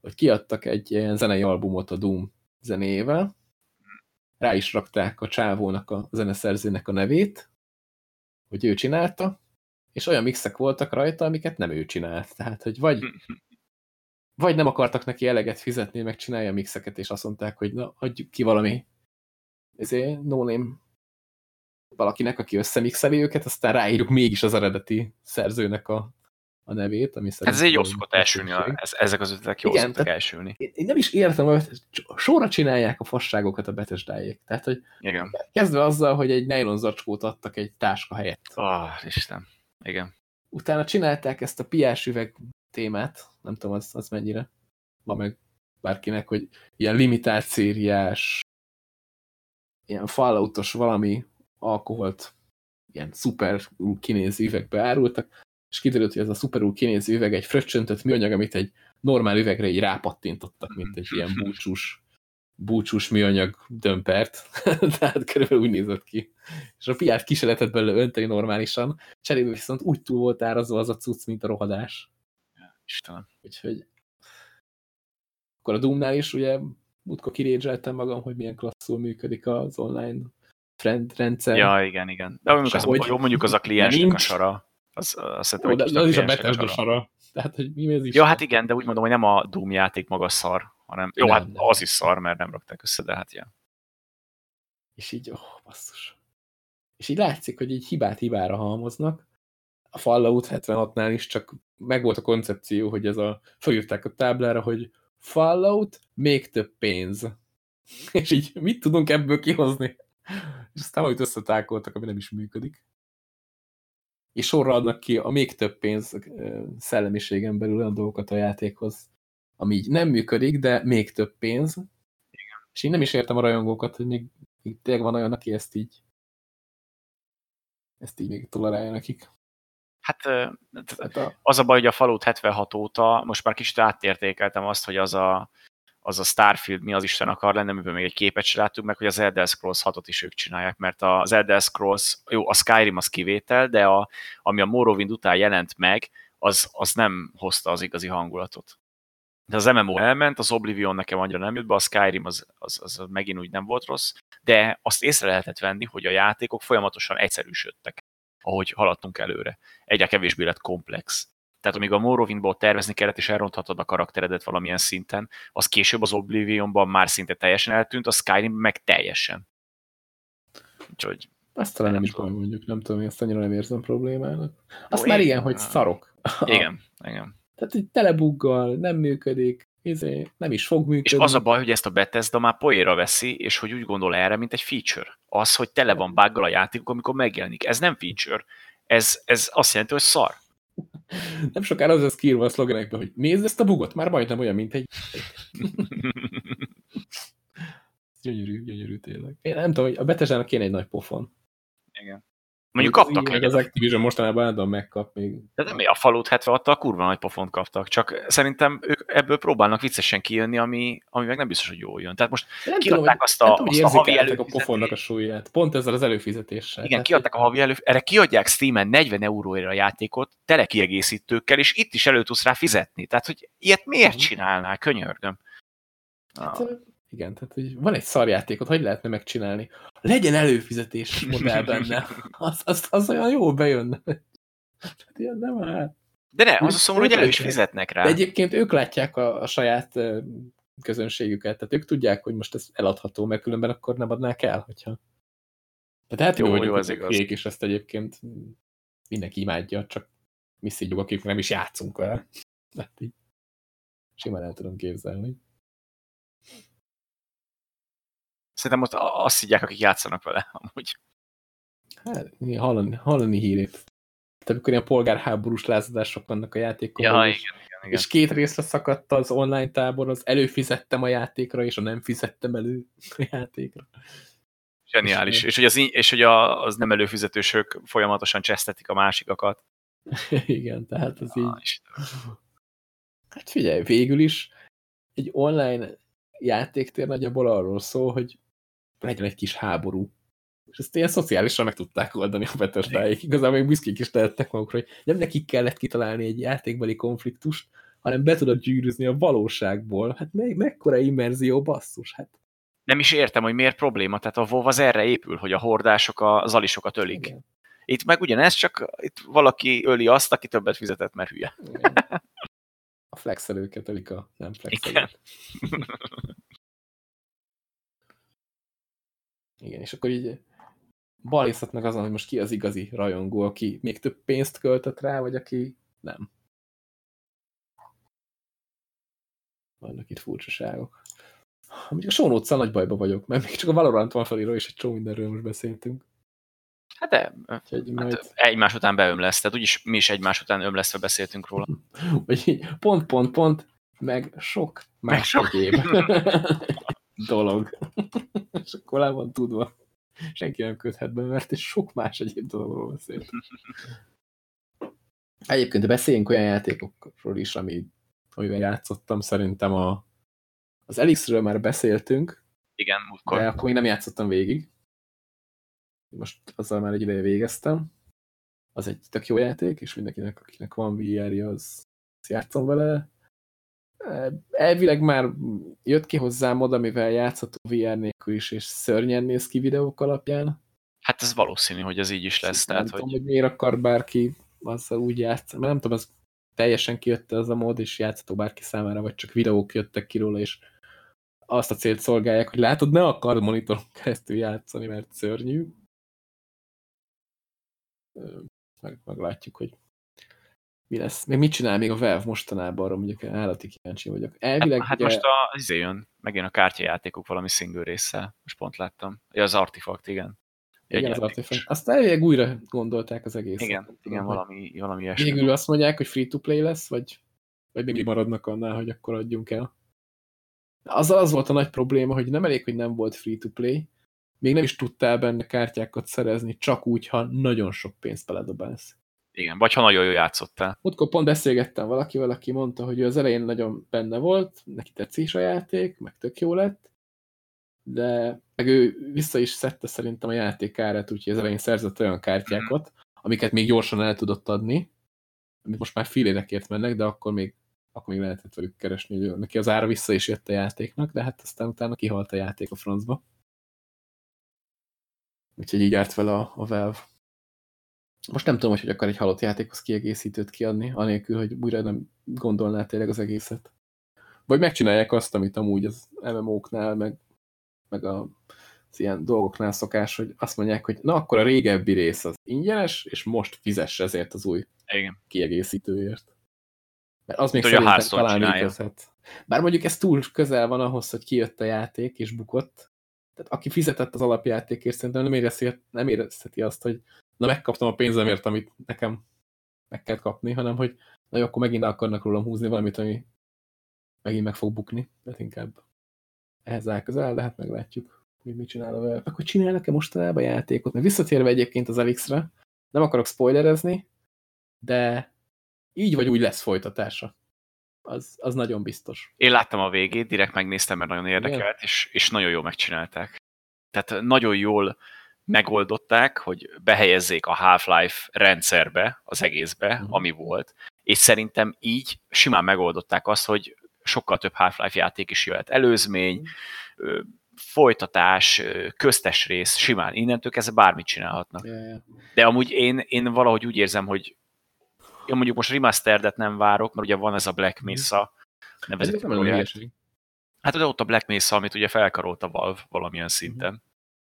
hogy kiadtak egy ilyen zenei albumot a Doom zenével, rá is rakták a csávónak, a zeneszerzőnek a nevét, hogy ő csinálta, és olyan mixek voltak rajta, amiket nem ő csinált. Tehát, hogy vagy, vagy nem akartak neki eleget fizetni, meg csinálja a mixeket, és azt mondták, hogy na, adjuk ki valami ezért no name valakinek, aki összemixeli őket, aztán ráírjuk mégis az eredeti szerzőnek a, a nevét, ami hát Ez egy jó szokott elsülni, a, ez, ezek az ötletek jó szoktak elsülni. Én, én nem is értem, hogy sorra csinálják a fasságokat a betesdájék. Tehát, hogy Igen. kezdve azzal, hogy egy nylon zacskót adtak egy táska helyett. Ah, oh, Isten. Igen. Utána csinálták ezt a piás üveg témát, nem tudom, az, az mennyire van meg bárkinek, hogy ilyen limitált szériás, ilyen falloutos valami alkoholt ilyen szuper kinéző üvegbe árultak, és kiderült, hogy ez a szuperul kinéző üveg egy fröccsöntött műanyag, amit egy normál üvegre így rápattintottak, mint egy ilyen búcsús, búcsús műanyag dömpert. Tehát körülbelül úgy nézett ki. És a piát ki se lehetett belőle önteni normálisan, cserébe viszont úgy túl volt árazva az a cucc, mint a rohadás. Istenem. Úgyhogy akkor a Doomnál is ugye múltkor kirédzseltem magam, hogy milyen klasszul működik az online friend rendszer. Ja, igen, igen. De mondjuk, az, Sehogy. jó, mondjuk az a kliensnek a Nincs. sara. Az, az szerintem Jó, de egy kicsit az is a Bethesda sara. Tehát, hogy mi ez is? Ja, hát igen, de úgy mondom, hogy nem a Doom játék maga szar, hanem jó, Nem, hát nem. az is szar, mert nem rakták össze, de hát ja. És így, oh, basszus. És így látszik, hogy így hibát hibára halmoznak. A Fallout 76-nál is csak megvolt a koncepció, hogy ez a, fölírták a táblára, hogy Fallout, még több pénz. És így mit tudunk ebből kihozni? És aztán majd összetákoltak, ami nem is működik. És sorra adnak ki a még több pénz szellemiségen belül olyan dolgokat a játékhoz, ami így nem működik, de még több pénz. És én nem is értem a rajongókat, hogy még, még tényleg van olyan, aki ezt így ezt így még tolerálja nekik. Hát Hát a, az a baj, hogy a Fallout 76 óta most már kicsit átértékeltem azt, hogy az a, az a Starfield mi az Isten akar lenni, amiből még egy képet sem láttuk meg, hogy az Elder Scrolls 6-ot is ők csinálják, mert az Elder Scrolls, jó, a Skyrim az kivétel, de a, ami a Morrowind után jelent meg, az, az nem hozta az igazi hangulatot. De az MMO elment, az Oblivion nekem annyira nem jött be, a Skyrim az, az, az megint úgy nem volt rossz, de azt észre lehetett venni, hogy a játékok folyamatosan egyszerűsödtek, ahogy haladtunk előre. Egyre kevésbé lett komplex. Tehát amíg a Morrowindból tervezni kellett, és elronthatod a karakteredet valamilyen szinten, az később az Oblivionban már szinte teljesen eltűnt, a Skyrim meg teljesen. Úgyhogy azt talán nem is baj mondjuk, nem tudom, én ezt annyira nem érzem problémának. Azt Ó, már én- igen, hogy szarok. igen, igen. Tehát, hogy telebuggal, nem működik, izé, nem is fog És működni. az a baj, hogy ezt a Bethesda már poéra veszi, és hogy úgy gondol erre, mint egy feature. Az, hogy tele van buggal a játékok, amikor megjelenik. Ez nem feature. Ez, ez azt jelenti, hogy szar. Nem sokára az lesz kiírva a szlogenekbe, hogy nézd ezt a bugot, már majdnem olyan, mint egy... Gyönyörű, gyönyörű tényleg. Én nem tudom, hogy a Bethesda-nak kéne egy nagy pofon. Igen. Mondjuk kaptak meg Az Activision mostanában állandóan megkap még. de nem, a Fallout 76-tal kurva nagy pofont kaptak, csak szerintem ők ebből próbálnak viccesen kijönni, ami, ami meg nem biztos, hogy jól jön. Tehát most Nem kiadták azt a- nem azt a havi érzékeltek a előfizetést. pofonnak a súlyát. Pont ezzel az előfizetéssel. igen, Tehát, kiadták a havi elő, erre kiadják Steam-en 40 euróért a játékot, tele kiegészítőkkel, és itt is elő tudsz rá fizetni. Tehát, hogy ilyet miért Mhm. csinálnál, könyörgöm. Hát, Ah, igen, tehát hogy van egy szarjátékot, hogy lehetne megcsinálni? Legyen előfizetés modell benne. Az, az, az olyan jól bejönne. Hát ilyen nem áll. De ne, az a szomorú, hogy elő is fizetnek rá. De egyébként ők látják a, a saját közönségüket, tehát ők tudják, hogy most ez eladható, mert különben akkor nem adnák el, hogyha... Tehát Jó, jó, hogy jó, az igaz. igaz. és ezt egyébként mindenki imádja, csak mi szígyuk, akik nem is játszunk vele. Hát így simán el tudom képzelni. Szerintem most azt higgyák, akik játszanak vele, amúgy. Hát, hallani, hallani hírét. Tehát amikor ilyen polgárháborús lázadások vannak a játékon, Ja, és, igen, igen, igen. és két részre szakadt az online tábor, az előfizettem a játékra, és a nem fizettem elő a játékra. Zseniális. És- És hogy, az, és hogy a, az nem előfizetősök folyamatosan csesztetik a másikakat. igen, tehát az így... Ah, Istenem. Hát figyelj, végül is egy online játéktér nagyjából arról szól, hogy legyen egy kis háború. És ezt ilyen szociálisan meg tudták oldani a Bethesdáik. Igazából még büszkék is lehettek magukra, hogy nem nekik kellett kitalálni egy játékbeli konfliktust, hanem be tudod gyűrűzni a valóságból. Hát me mekkora immerzió basszus, hát. Nem is értem, hogy miért probléma. Tehát a WoW az erre épül, hogy a hordások a zalisokat ölik. Igen. Itt meg ugyanez, csak itt valaki öli azt, aki többet fizetett, mert hülye. Igen. A flexelőket ölik a nem flexelőket. Igen. És akkor így balisztatnak azon, hogy most ki az igazi rajongó, aki még több pénzt költött rá, vagy aki nem. Vannak itt furcsaságok. Mondjuk a notes nagy bajba vagyok, mert még csak a Valorant van felírva, és egy csomó mindenről most beszéltünk. Hát de Úgyhogy majd, hát egymás után beömlesz. Tehát úgyis mi is egymás után ömlesztve beszéltünk róla. vagy így pont, pont, pont, meg sok Meg más sok. dolog. és akkor le van tudva. Senki nem köthet be, mert és sok más egyéb dologról beszélt. Egyébként beszéljünk olyan játékokról is, ami, amivel játszottam. Szerintem a, az Elixről már beszéltünk, Igen, múltkor. de akkor még nem játszottam végig. Most azzal már egy ideje végeztem. Az egy tök jó játék, és mindenkinek, akinek van VR-ja, az, az játszom vele. Elvileg már jött ki hozzám oda, mivel játszható VR nélkül is, és szörnyen néz ki videók alapján. Hát ez valószínű, hogy ez így is lesz. Nem tehát, tudom, hogy... hogy miért akar bárki azzal úgy játszani. Nem tudom, ez teljesen kijött ez a mód, és játszható bárki számára, vagy csak videók jöttek ki róla, és azt a célt szolgálják, hogy látod, ne akar monitoron keresztül játszani, mert szörnyű. Meg, meglátjuk, hogy mi lesz. Még mit csinál még a Valve mostanában, arra mondjuk állati kíváncsi vagyok. Elvileg, hát, hát ugye... most a, izé jön, megint a kártyajátékok valami single része, most pont láttam. Ja, az Artifact, igen. Igen, az Artifact. Azt elvileg újra gondolták az egészet. Igen, tudom, igen valami, valami ilyesmi. Végül azt mondják, hogy free-to-play lesz, vagy, vagy még maradnak annál, hogy akkor adjunk el. Az, az volt a nagy probléma, hogy nem elég, hogy nem volt free-to-play, még nem is tudtál benne kártyákat szerezni, csak úgy, ha nagyon sok pénzt beledobálsz. Igen, vagy ha nagyon jól játszottál. Múltkor pont beszélgettem valakivel, aki mondta, hogy ő az elején nagyon benne volt, neki tetszik a játék, meg tök jó lett, de meg ő vissza is szedte szerintem a játék árát, úgyhogy az elején szerzett olyan kártyákat, amiket még gyorsan el tudott adni, amit most már filérekért mennek, de akkor még, akkor még lehetett velük keresni, hogy neki az ára vissza is jött a játéknak, de hát aztán utána kihalt a játék a francba. Úgyhogy így járt vele a, a Valve. Most nem tudom, hogy, hogy akar egy halott játékhoz kiegészítőt kiadni, anélkül, hogy újra nem gondolná tényleg az egészet. Vagy megcsinálják azt, amit amúgy az MMO-knál, meg, meg a, az ilyen dolgoknál szokás, hogy azt mondják, hogy na akkor a régebbi rész az ingyenes, és most fizess ezért az új Igen. kiegészítőért. Mert az még szerintem talán működhet. Bár mondjuk ez túl közel van ahhoz, hogy kijött a játék és bukott. Tehát aki fizetett az alapjátékért, szerintem nem érezheti, nem érezheti azt, hogy na megkaptam a pénzemért, amit nekem meg kell kapni, hanem hogy na jó, akkor megint akarnak rólam húzni valamit, ami megint meg fog bukni, tehát inkább ehhez áll közel, de hát meglátjuk, hogy mit csinál a Valve. Akkor csinálnak-e mostanában játékot? Mert visszatérve egyébként az Elix-re, nem akarok spoilerezni, de így vagy úgy lesz folytatása. Az, az nagyon biztos. Én láttam a végét, direkt megnéztem, mert nagyon érdekelt, és, és nagyon jól megcsinálták. Tehát nagyon jól megoldották, hogy behelyezzék a Half-Life rendszerbe, az egészbe, uh-huh. ami volt, és szerintem így simán megoldották azt, hogy sokkal több Half-Life játék is jöhet. Előzmény, uh-huh. folytatás, köztes rész, simán. Innentől kezdve bármit csinálhatnak. Yeah. De amúgy én, én valahogy úgy érzem, hogy én mondjuk most remasteredet nem várok, mert ugye van ez a Black Mesa nevezetű. Hát de ott a Black Mesa, amit ugye felkarolt a Valve valamilyen szinten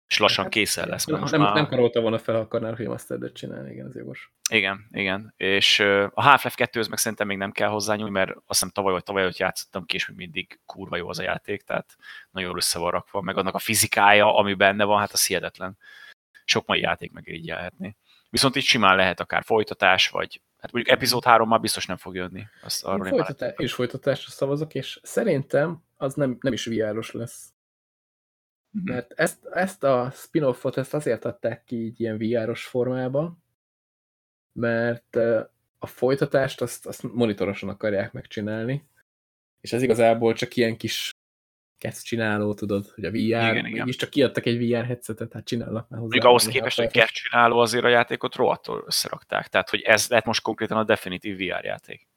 és lassan hát, készen lesz. Most nem, már... nem karolta volna fel, akarnál remastered csinálni, igen, ez jogos. Igen, igen. És a Half-Life 2 meg szerintem még nem kell hozzányúlni, mert azt hiszem tavaly vagy tavaly előtt játszottam ki, és még mindig kurva jó az a játék, tehát nagyon össze van rakva, meg annak a fizikája, ami benne van, hát az hihetetlen. Sok mai játék meg így jelhetni. Viszont itt simán lehet akár folytatás, vagy hát mondjuk epizód 3 már biztos nem fog jönni. Azt arról folytatás, és folytatásra szavazok, és szerintem az nem, nem is vr lesz. Mhm. Mert ezt, ezt a spin-offot ezt azért adták ki így ilyen VR-os formába, mert a folytatást azt, azt monitorosan akarják megcsinálni, és ez igazából csak ilyen kis kezd csináló, tudod, hogy a VR, igen, igen. csak kiadtak egy VR headsetet, hát csinálnak már hozzá. Még ahhoz képest, hogy kezd csináló azért a játékot rohadtól összerakták, tehát hogy ez lett most konkrétan a definitív VR játék.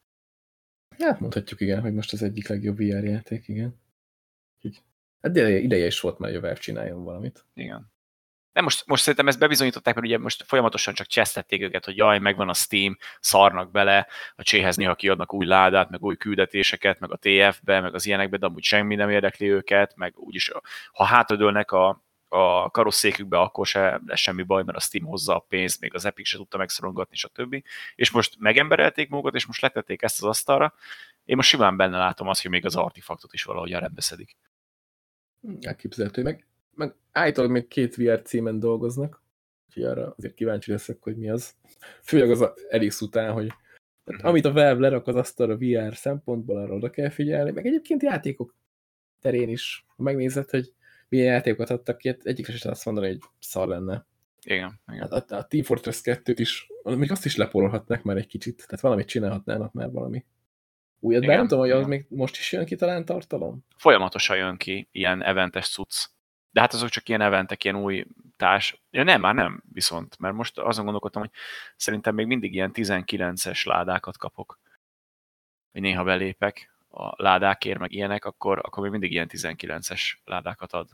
Hát mondhatjuk igen, hogy most az egyik legjobb VR játék, igen. Hát ideje, is volt már, hogy a Valve csináljon valamit. Igen. De most, most szerintem ezt bebizonyították, mert ugye most folyamatosan csak csesztették őket, hogy jaj, megvan a Steam, szarnak bele, a cséhez néha kiadnak új ládát, meg új küldetéseket, meg a TF-be, meg az ilyenekbe, de amúgy semmi nem érdekli őket, meg úgyis, ha hátradőlnek a, a karosszékükbe, akkor se lesz semmi baj, mert a Steam hozza a pénzt, még az Epic se tudta megszorongatni, stb. És most megemberelték magukat, és most letették ezt az asztalra. Én most simán benne látom azt, hogy még az artifaktot is valahogy rendbeszedik. Elképzelhető. Meg, meg állítólag még két VR címen dolgoznak, úgyhogy arra azért kíváncsi leszek, hogy mi az. Főleg az a Elix után, hogy tehát, amit a Valve lerak az asztalra VR szempontból, arra oda kell figyelni, meg egyébként játékok terén is, ha megnézed, hogy milyen játékokat adtak ki, hát egyikre sem azt mondani, hogy szar lenne. Igen. igen. A, a, a Team Fortress 2-t is, még azt is leporolhatnak már egy kicsit, tehát valamit csinálhatnának már valami újat, bár nem tudom, hogy az még most is jön ki talán tartalom? Folyamatosan jön ki ilyen eventes cucc. De hát azok csak ilyen eventek, ilyen új társ. Ja, nem, már nem, viszont, mert most azon gondolkodtam, hogy szerintem még mindig ilyen 19-es ládákat kapok. Hogy néha belépek a ládákért, meg ilyenek, akkor, akkor még mindig ilyen 19-es ládákat ad.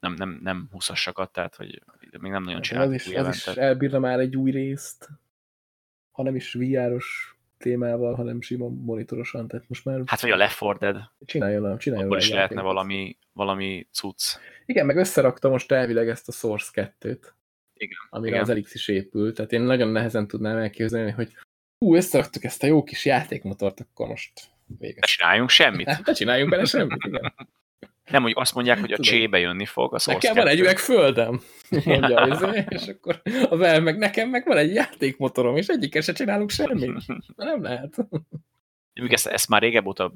Nem, nem, nem 20-asakat, tehát hogy még nem nagyon is, új az is eventet. elbírna már egy új részt, hanem is VR-os témával, hanem sima monitorosan, tehát most már Hát vagy a Left 4 Dead, csináljon, csináljon rá is lehetne játékot. valami, valami cucc. Igen, meg összerakta most elvileg ezt a Source 2-t, Igen, amire igen. az Elix is épül, tehát én nagyon nehezen tudnám elképzelni, hogy hú, összeraktuk ezt a jó kis játékmotort, akkor most Ne vége. csináljunk semmit. Hát, ne csináljunk bele semmit, igen. Nem, hogy azt mondják, hogy a Tudom. csébe jönni fog a Source Nekem van egy 2. üveg földem, mondja az, és akkor a vel meg nekem meg van egy játékmotorom, és egyikkel se csinálunk semmit. Nem lehet. Még ezt, ezt már régebb óta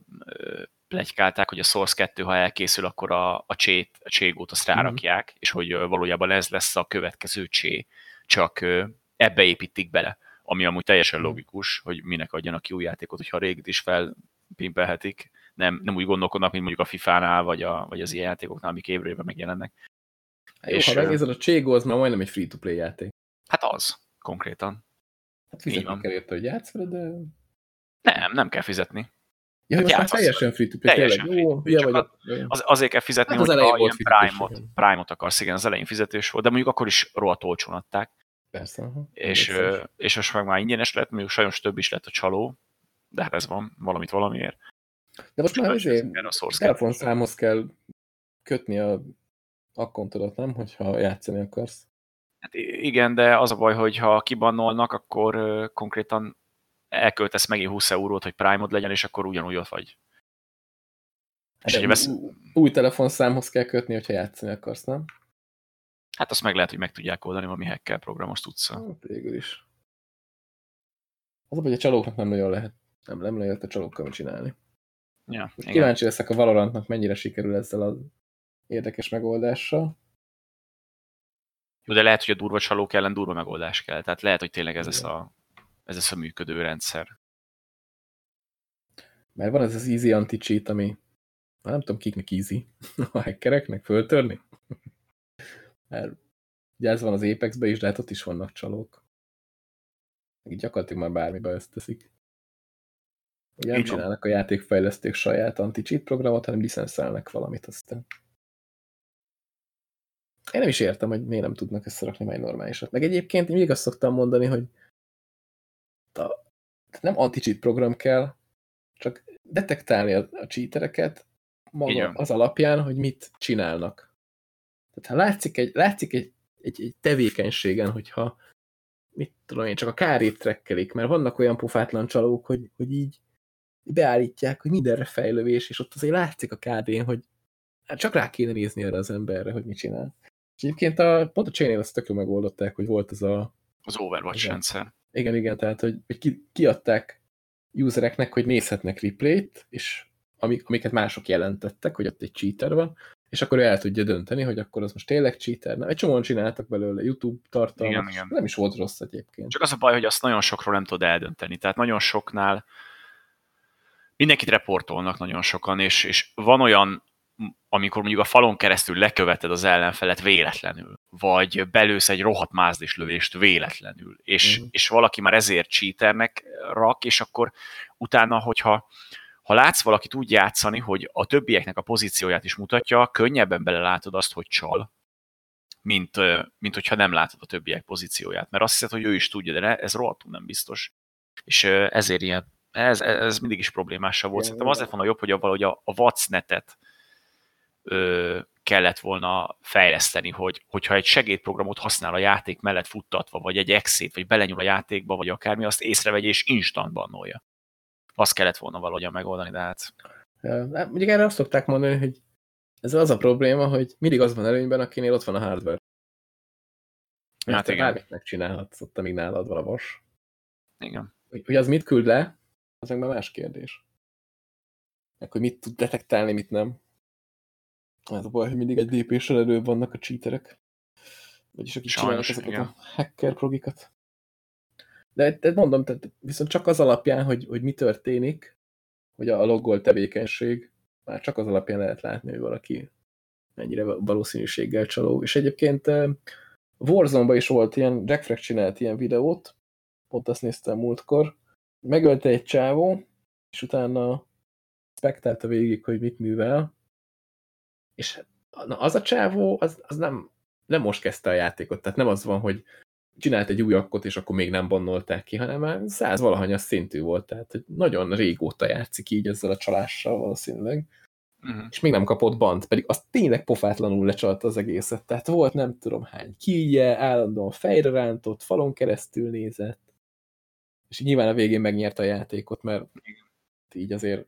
plegykálták, hogy a Source 2, ha elkészül, akkor a, a, csét, a cségót azt rárakják, és hogy valójában ez lesz a következő csé, csak ebbe építik bele, ami amúgy teljesen logikus, hogy minek adjanak ki új játékot, hogyha a régit is felpimpelhetik, nem, nem úgy gondolkodnak, mint mondjuk a FIFA-nál, vagy, a, vagy az ilyen játékoknál, amik évről évre megjelennek. Hát Jó, És, ha megnézed, a Cségó az már majdnem egy free-to-play játék. Hát az, konkrétan. Hát fizetni kell érte, hogy játsz vele, de... Nem, nem kell fizetni. Ja, hogy most már teljesen free-to-play, Teljesen tényleg. Jó, csak vagyok. Jó. Az, azért kell fizetni, Hát az hogy ilyen Prime-ot. Prime-ot akarsz, igen, az elején fizetés volt, de mondjuk akkor is rohadt olcsón adták, Persze. aha. és, és most meg már ingyenes lett, mondjuk sajnos több is lett a csaló, de hát ez van, valamit valamiért. De most már azért telefonszámhoz kell kötni a akkontodat, nem? Hogyha játszani akarsz. Hát igen, de az a baj, hogy ha kibannolnak, akkor konkrétan elköltesz megint 20 eurót, hogy Prime-od legyen, és akkor ugyanúgy ott vagy. És De ugye vesz, új telefonszámhoz kell kötni, hogyha játszani akarsz, nem? hát azt meg lehet, hogy meg tudják oldani valami hacker programos tudsz. Hát végül is. Az a hogy a csalóknak nem nagyon lehet, nem, nem lehet a csalókkal csinálni. Ja, igen. kíváncsi leszek a Valorantnak mennyire sikerül ezzel az érdekes megoldással. De lehet, hogy a durva csalók ellen durva megoldás kell. Tehát lehet, hogy tényleg ez lesz a, ez lesz a működő rendszer. Mert van ez az easy anti-cheat, ami már nem tudom kiknek easy, a hackereknek föltörni. Mert ugye ez van az Apex-be is, de hát ott is vannak csalók. Gyakorlatilag már bármibe összteszik. Ugye nem csinálnak a játékfejlesztők saját anti-cheat programot, hanem licenszelnek valamit aztán. Én nem is értem, hogy miért nem tudnak összerakni majd normálisat. Meg egyébként én mindig azt szoktam mondani, hogy a, nem anti-cheat program kell, csak detektálni a, a cheatereket maga Igen. az alapján, hogy mit csinálnak. Tehát ha látszik egy, látszik egy, egy, egy tevékenységen, hogyha mit tudom én, csak a kárét trekkelik, mert vannak olyan pofátlan csalók, hogy, hogy így beállítják, hogy mindenre fejlövés, és ott azért látszik a kádén, hogy hát csak rá kéne nézni erre az emberre, hogy mit csinál. És egyébként a, pont a chain azt tök jól megoldották, hogy volt ez a Az Overwatch Igen. rendszer. igen, igen, tehát, hogy, hogy ki, kiadták usereknek, hogy nézhetnek replayt, és amik, amiket mások jelentettek, hogy ott egy cheater van, és akkor ő el tudja dönteni, hogy akkor az most tényleg cheater. Nem, egy csomóan csináltak belőle YouTube tartalmat, Igen, igen. nem is volt rossz egyébként. Csak az a baj, hogy azt nagyon sokról nem tudod eldönteni. Tehát nagyon soknál mindenkit reportolnak nagyon sokan, és, és van olyan, amikor mondjuk a falon keresztül leköveted az ellenfelet véletlenül, vagy belősz egy rohadt mázlis lövést véletlenül, és, Mhm. és valaki már ezért cheaternek rak, és akkor utána, hogyha ha látsz valakit úgy játszani, hogy a többieknek a pozícióját is mutatja, könnyebben belelátod azt, hogy csal, mint, mint hogyha nem látod a többiek pozícióját. Mert azt hiszed, hogy ő is tudja, de ez rohadtul nem biztos. És ezért ilyen, ez, ez mindig is problémásabb volt. Szerintem az lett volna jobb, hogy a, valahogy a, a Watsnetet ö, kellett volna fejleszteni, hogy, hogyha egy segédprogramot használ a játék mellett futtatva, vagy egy exit, vagy belenyúl a játékba, vagy akármi, azt észrevegye és instant bannolja. Azt kellett volna valahogyan megoldani, de hát hát Mondjuk erre azt szokták mondani, hogy ez az a probléma, hogy mindig az van előnyben, akinél ott van a hardware. Hát te igen. bármit megcsinálhatsz ott, amíg nálad van a vas. igen. Hogy, hogy az mit küld le, az meg már más kérdés. Meg hogy mit tud detektálni, mit nem. Ez a baj, hogy mindig egy lépéssel előbb vannak a cheaterek. Vagyis akik csinálnak Sajnos, ezeket igen. a hacker progikat. De, de mondom, tehát viszont csak az alapján, hogy, hogy mi történik, hogy a loggolt tevékenység, már csak az alapján lehet látni, hogy valaki mennyire valószínűséggel csaló. És egyébként eh, Warzone-ban is volt ilyen, Jack Frack csinált ilyen videót, pont azt néztem múltkor, megölte egy csávó, és utána spektálta végig, hogy mit művel, és na, az a csávó, az, az nem, nem most kezdte a játékot, tehát nem az van, hogy csinált egy új akkot, és akkor még nem bannolták ki, hanem már száz valahanyas szintű volt, tehát hogy nagyon régóta játszik így ezzel a csalással valószínűleg. Uh -huh. És még nem kapott bant, pedig az tényleg pofátlanul lecsalta az egészet. Tehát volt nem tudom hány kígye, állandóan fejre rántott, falon keresztül nézett. És nyilván a végén megnyerte a játékot, mert így azért,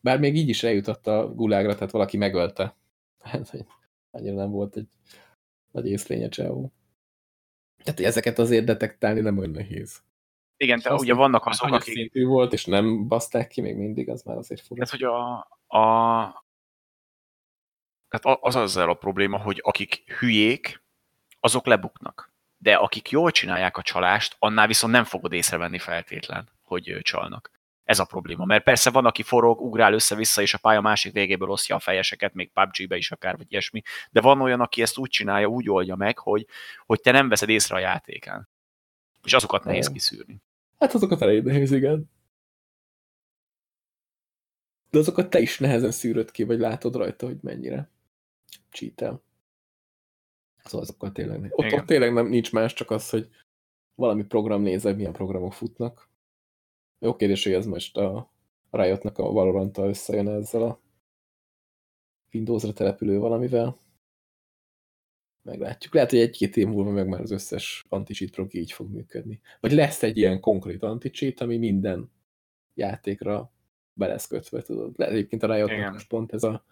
bár még így is eljutott a gulágra, tehát valaki megölte. Hát, hogy annyira nem volt egy nagy észlénye csávó. Tehát ezeket azért detektálni nem olyan nehéz. Igen, de ugye vannak azok, akik... Szintű volt, és nem baszták ki még mindig, az már azért fura. Tehát, hogy a, a... Tehát az ezzel a probléma, hogy akik hülyék, azok lebuknak. De akik jól csinálják a csalást, annál viszont nem fogod észrevenni feltétlen, hogy csalnak. Ez a probléma. Mert persze van, aki forog, ugrál össze-vissza, és a pálya másik végéből osztja a fejeseket, még PUBG-be is akár, vagy ilyesmi. De van olyan, aki ezt úgy csinálja, úgy oldja meg, hogy, hogy te nem veszed észre a játékán. És azokat nehéz kiszűrni. Hát azokat elég nehéz, igen. De azokat te is nehezen szűröd ki, vagy látod rajta, hogy mennyire cheatel. Szóval azokat tényleg Ott, ott tényleg nem, nincs más, csak az, hogy valami program nézek, milyen programok futnak, jó kérdés, hogy ez most a Riotnak a valorant összejön ezzel a Windows-ra települő valamivel. Meglátjuk. Lehet, hogy egy-két év múlva meg már az összes anti-cheat progi így fog működni. Vagy lesz egy ilyen konkrét anti-cheat, ami minden játékra be lesz kötve, tudod. Lehet egyébként a Riotnak most pont ez a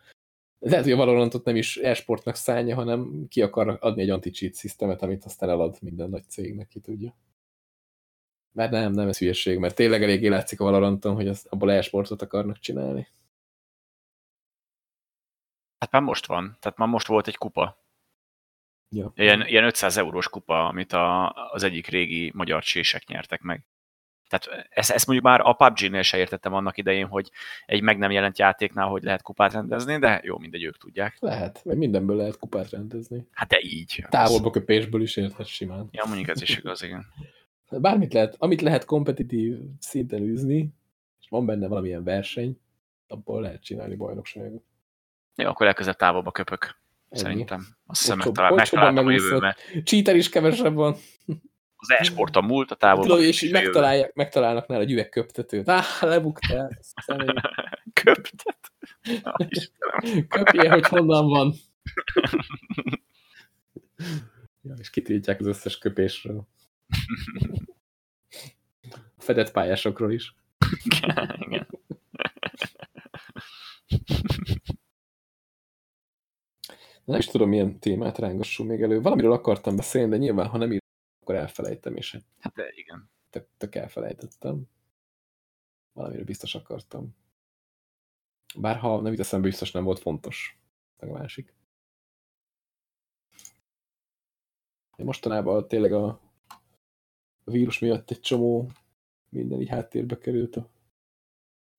lehet, hogy a Valorantot nem is esportnak szállja, hanem ki akar adni egy anti-cheat szisztemet, amit aztán elad minden nagy cégnek, ki tudja. Mert nem, nem ez hülyeség, mert tényleg eléggé látszik a Valoranton, hogy az, abból e-sportot akarnak csinálni. Hát már most van. Tehát már most volt egy kupa. Ja. Ilyen, ilyen 500 eurós kupa, amit a, az egyik régi magyar csések nyertek meg. Tehát ezt, ezt mondjuk már a PUBG-nél se értettem annak idején, hogy egy meg nem jelent játéknál, hogy lehet kupát rendezni, de jó, mindegy, ők tudják. Lehet, mert mindenből lehet kupát rendezni. Hát de így. Távolba köpésből is érthet simán. Ja, mondjuk ez is igaz, igen. Bármit lehet, amit lehet kompetitív szinten űzni, és van benne valamilyen verseny, abból lehet csinálni bajnokságot. Jó, akkor elkezdett távolba köpök. Ennyi. Szerintem. Azt hiszem, megtalál, megtaláltam a jövőben. Cheater is kevesebb van. Az e-sport a múlt, a távolba. Tudod, és megtalálják, megtalálnak nála egy üvegköptetőt. Áh, lebuktál. Köptet? Köpje, hogy honnan van. ja, és kitiltják az összes köpésről. A fedett pályásokról is. Igen. Nem is tudom, milyen témát rángassunk még elő. Valamiről akartam beszélni, de nyilván, ha nem ír, akkor elfelejtem, és hát, hát de igen. Tök, tök elfelejtettem. Valamiről biztos akartam. Bár ha nem jut eszembe, biztos nem volt fontos. Meg a másik. Mostanában tényleg a a vírus miatt egy csomó minden így háttérbe került a,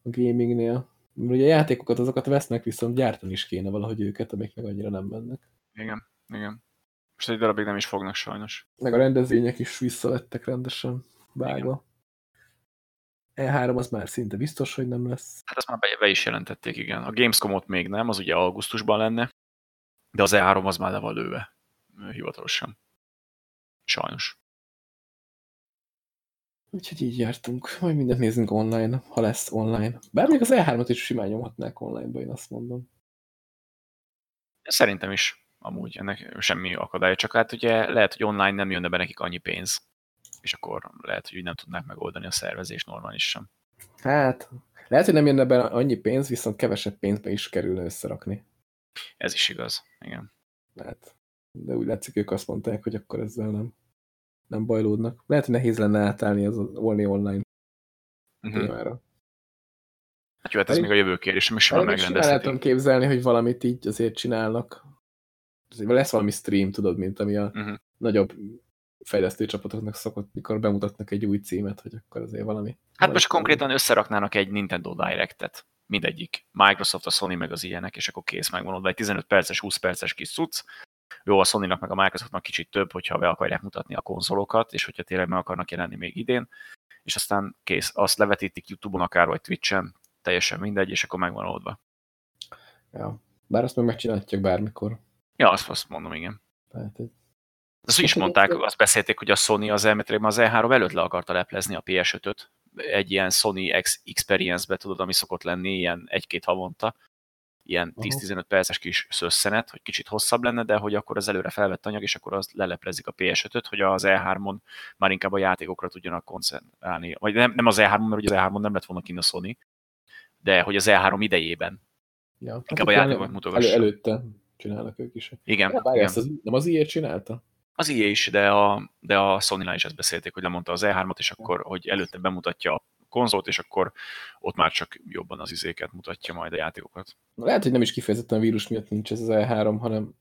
a gamingnél. Mert ugye a játékokat azokat vesznek, viszont gyártani is kéne valahogy őket, amik meg annyira nem mennek. Igen, igen. Most egy darabig nem is fognak sajnos. Meg a rendezvények is visszalettek rendesen vágva. E3 az már szinte biztos, hogy nem lesz. Hát azt már be, be is jelentették, igen. A Gamescom-ot még nem, az ugye augusztusban lenne, de az E3 az már le van lőve. Hivatalosan. Sajnos. Úgyhogy így jártunk. Majd mindent nézzünk online, ha lesz online. Bár még az E3-ot is simán nyomhatnák online-ba, én azt mondom. Szerintem is amúgy ennek semmi akadálya, csak hát ugye lehet, hogy online nem jönne be nekik annyi pénz, és akkor lehet, hogy nem tudnák megoldani a szervezés normálisan. Hát, lehet, hogy nem jönne be annyi pénz, viszont kevesebb pénzbe is kerülne összerakni. Ez is igaz, igen. Lehet. De úgy látszik, ők azt mondták, hogy akkor ezzel nem nem bajlódnak. Lehet, hogy nehéz lenne átállni az Only Online uh -huh. témára. Hát jó, hát ez még a jövő kérdés, mi sem megrendezhetik. El tudom képzelni, hogy valamit így azért csinálnak. Lesz valami stream, tudod, mint ami a uh -huh. nagyobb fejlesztő csapatoknak szokott, mikor bemutatnak egy új címet, hogy akkor azért valami. Hát most konkrétan összeraknának egy Nintendo Direct-et, mindegyik. Microsoft, a Sony meg az ilyenek, és akkor kész megvan egy 15 perces, 20 perces kis cucc, jó, a sony meg a Microsoftnak kicsit több, hogyha be akarják mutatni a konzolokat, és hogyha tényleg meg akarnak jelenni még idén, és aztán kész, azt levetítik YouTube-on akár, vagy Twitch-en, teljesen mindegy, és akkor megvan oldva. Ja, bár azt meg megcsinálhatják bármikor. Ja, azt, azt mondom, igen. Tehát Azt is mondták, azt beszélték, hogy a Sony az elméletileg az E3 előtt le akarta leplezni a PS5-öt, egy ilyen Sony X Experience-be, tudod, ami szokott lenni, ilyen egy-két havonta, ilyen 10-15 perces kis szösszenet, hogy kicsit hosszabb lenne, de hogy akkor az előre felvett anyag, és akkor az leleplezik a PS5-öt, hogy az E3-on már inkább a játékokra tudjanak koncentrálni. Vagy nem, nem az E3-on, mert ugye az E3-on nem lett volna kint a Sony, de hogy az E3 idejében. Ja, hát inkább a játékot mutogass. Elő, előtte csinálnak ők is. Igen. Ja, igen. Ezt az, nem az IE csinálta? Az IE is, de a, de a Sony-nál is ezt beszélték, hogy lemondta az E3-ot, és akkor, hogy előtte bemutatja a konzolt, és akkor ott már csak jobban az izéket mutatja majd a játékokat. Lehet, hogy nem is kifejezetten a vírus miatt nincs ez az E3, hanem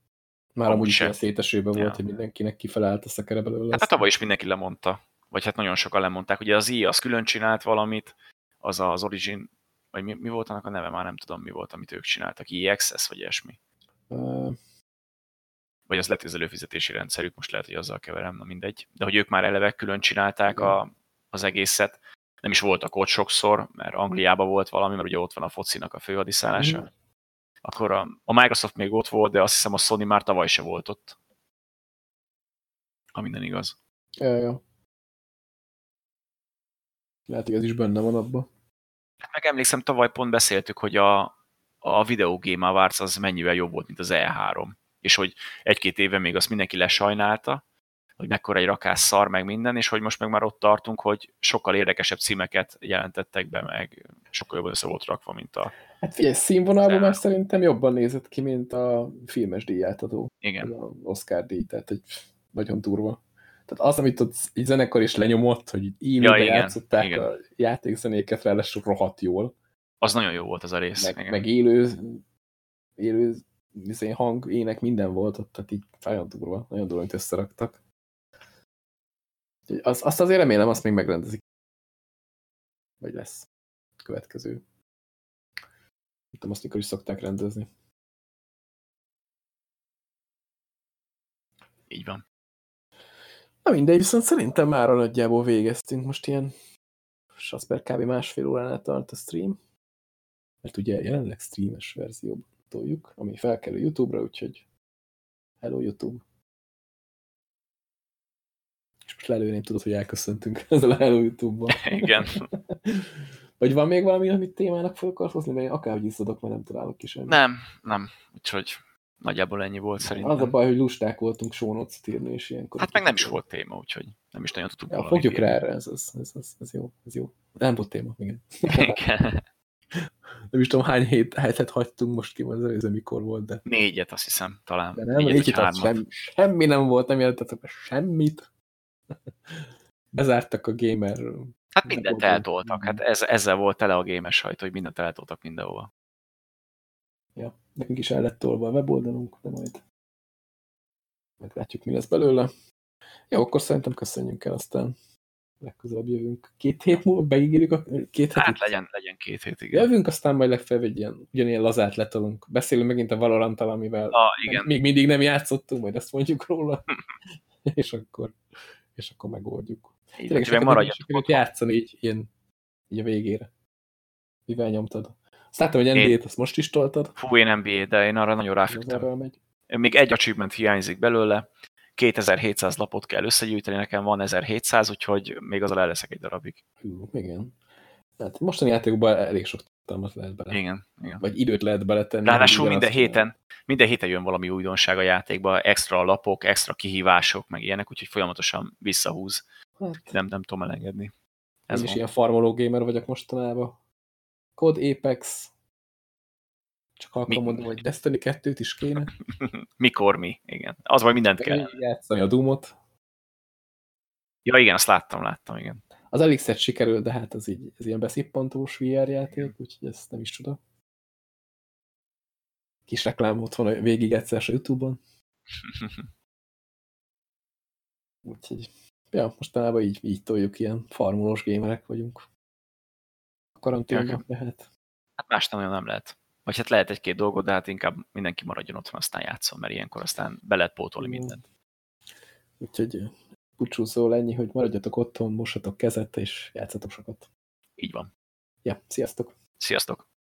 már amúgy is szétesőben ja. volt, hogy mindenkinek kifelállt a szekere belőle. Hát, hát tavaly is mindenki lemondta, vagy hát nagyon sokan lemondták. Ugye az I az külön csinált valamit, az az Origin, vagy mi, mi volt annak a neve, már nem tudom mi volt, amit ők csináltak, EXS vagy ilyesmi. Vagy az lett az előfizetési rendszerük, most lehet, hogy azzal keverem, na mindegy. De hogy ők már eleve külön csinálták a, az egészet, nem is voltak ott sokszor, mert Angliában volt valami, mert ugye ott van a focinak a főhadiszállása. Mm. Akkor a, a Microsoft még ott volt, de azt hiszem a Sony már tavaly se volt ott. Ha minden igaz. Ja, ja. Lehet, hogy ez is benne van abban. Hát meg emlékszem, tavaly pont beszéltük, hogy a, a Video Game Awards az mennyivel jobb volt, mint az E3. És hogy egy-két éve még azt mindenki lesajnálta, hogy mekkora egy rakás szar, meg minden, és hogy most meg már ott tartunk, hogy sokkal érdekesebb címeket jelentettek be, meg sokkal jobban össze volt rakva, mint a... Hát figyelj, színvonalban már szerintem jobban nézett ki, mint a filmes díjátadó. Igen. Az Oscar díj, tehát hogy nagyon durva. Tehát az, amit ott egy zenekar is lenyomott, hogy így ja, igen, játszották igen. a játékzenéket, ráadásul rohadt jól. Az nagyon jó volt az a rész. Meg, meg élő, élő izé, hang, ének, minden volt ott, tehát így nagyon durva, nagyon durva, amit összeraktak. Az, azt azért remélem, azt még megrendezik. Vagy lesz. Következő. Nem tudom, azt mikor is szokták rendezni. Így van. Na mindegy, viszont szerintem már a nagyjából végeztünk. Most ilyen Sasper kb. másfél óránál tart a stream. Mert ugye jelenleg streames verzióban toljuk, ami felkerül YouTube-ra, úgyhogy hello YouTube most lelőném, tudod, hogy elköszöntünk ezzel a Hello YouTube-ban. Igen. Vagy van még valami, amit témának fel akarsz hozni, mert akárhogy iszodok, mert nem találok ki semmit. Nem, nem. Úgyhogy nagyjából ennyi volt szerintem. Az a baj, hogy lusták voltunk sónocot írni, és ilyenkor... Hát meg nem is volt téma, úgyhogy nem is nagyon tudtuk ja, Fogjuk rá erre, ez, ez, ez, ez, ez, jó, ez jó. Nem volt téma, igen. igen. Nem is tudom, hány hét, hetet hagytunk most ki, az előző mikor volt, de... Négyet, azt hiszem, talán. De nem, négyet, négyet semmi, semmi nem volt, nem jelentettek be semmit. Bezártak a gamer... Hát mindent eltoltak, hát ez, ezzel volt tele a gamer sajt, hogy mindent eltoltak mindenhol. Ja, nekünk is el lett tolva a weboldalunk, de majd meglátjuk, mi lesz belőle. Jó, akkor szerintem köszönjünk el, aztán legközelebb jövünk. Két hét múlva beígérjük a két hát hetit? legyen, legyen két hét, igen. Jövünk, aztán majd legfeljebb egy ilyen, ugyanilyen lazát letolunk. Beszélünk megint a valorant amivel ah, igen. még mindig nem játszottunk, majd ezt mondjuk róla. és akkor és akkor megoldjuk. Így, Tényleg, meg maradjatok játszani így, ilyen, így a végére. Mivel nyomtad? Azt láttam, hogy NBA-t azt most is toltad. Fú, én NBA, de én arra nagyon ráfügtem. Még egy achievement hiányzik belőle, 2700 lapot kell összegyűjteni, nekem van 1700, úgyhogy még azzal el leszek egy darabig. Hú, igen. Hát mostani játékokban elég sok tartalmat lehet bele. Igen, igen. Vagy időt lehet beletenni. Ráadásul minden héten, minden héten jön valami újdonság a játékba, extra lapok, extra kihívások, meg ilyenek, úgyhogy folyamatosan visszahúz. Hát. Nem, nem tudom elengedni. Ez is ilyen farmoló gamer vagyok mostanában. Code Apex. Csak akkor mondom, hogy Destiny 2-t is kéne. Mikor mi? Igen. Az vagy mindent kell. Játszani a Doomot. Ja igen, azt láttam, láttam, igen. Az Elixet sikerül, de hát az így, ez ilyen beszippantós VR játék, úgyhogy ezt nem is tudom. Kis reklám ott van végig egyszer a Youtube-on. úgyhogy, ja, mostanában így, így toljuk, ilyen farmolós gamerek vagyunk. A hát... Hát más nem olyan nem lehet. Vagy hát lehet egy-két dolgot, de hát inkább mindenki maradjon otthon, aztán játszom, mert ilyenkor aztán be lehet pótolni mindent. Úgyhogy búcsúzó ennyi, hogy maradjatok otthon, mosatok kezet, és játszatok sokat. Így van. Ja, sziasztok! Sziasztok!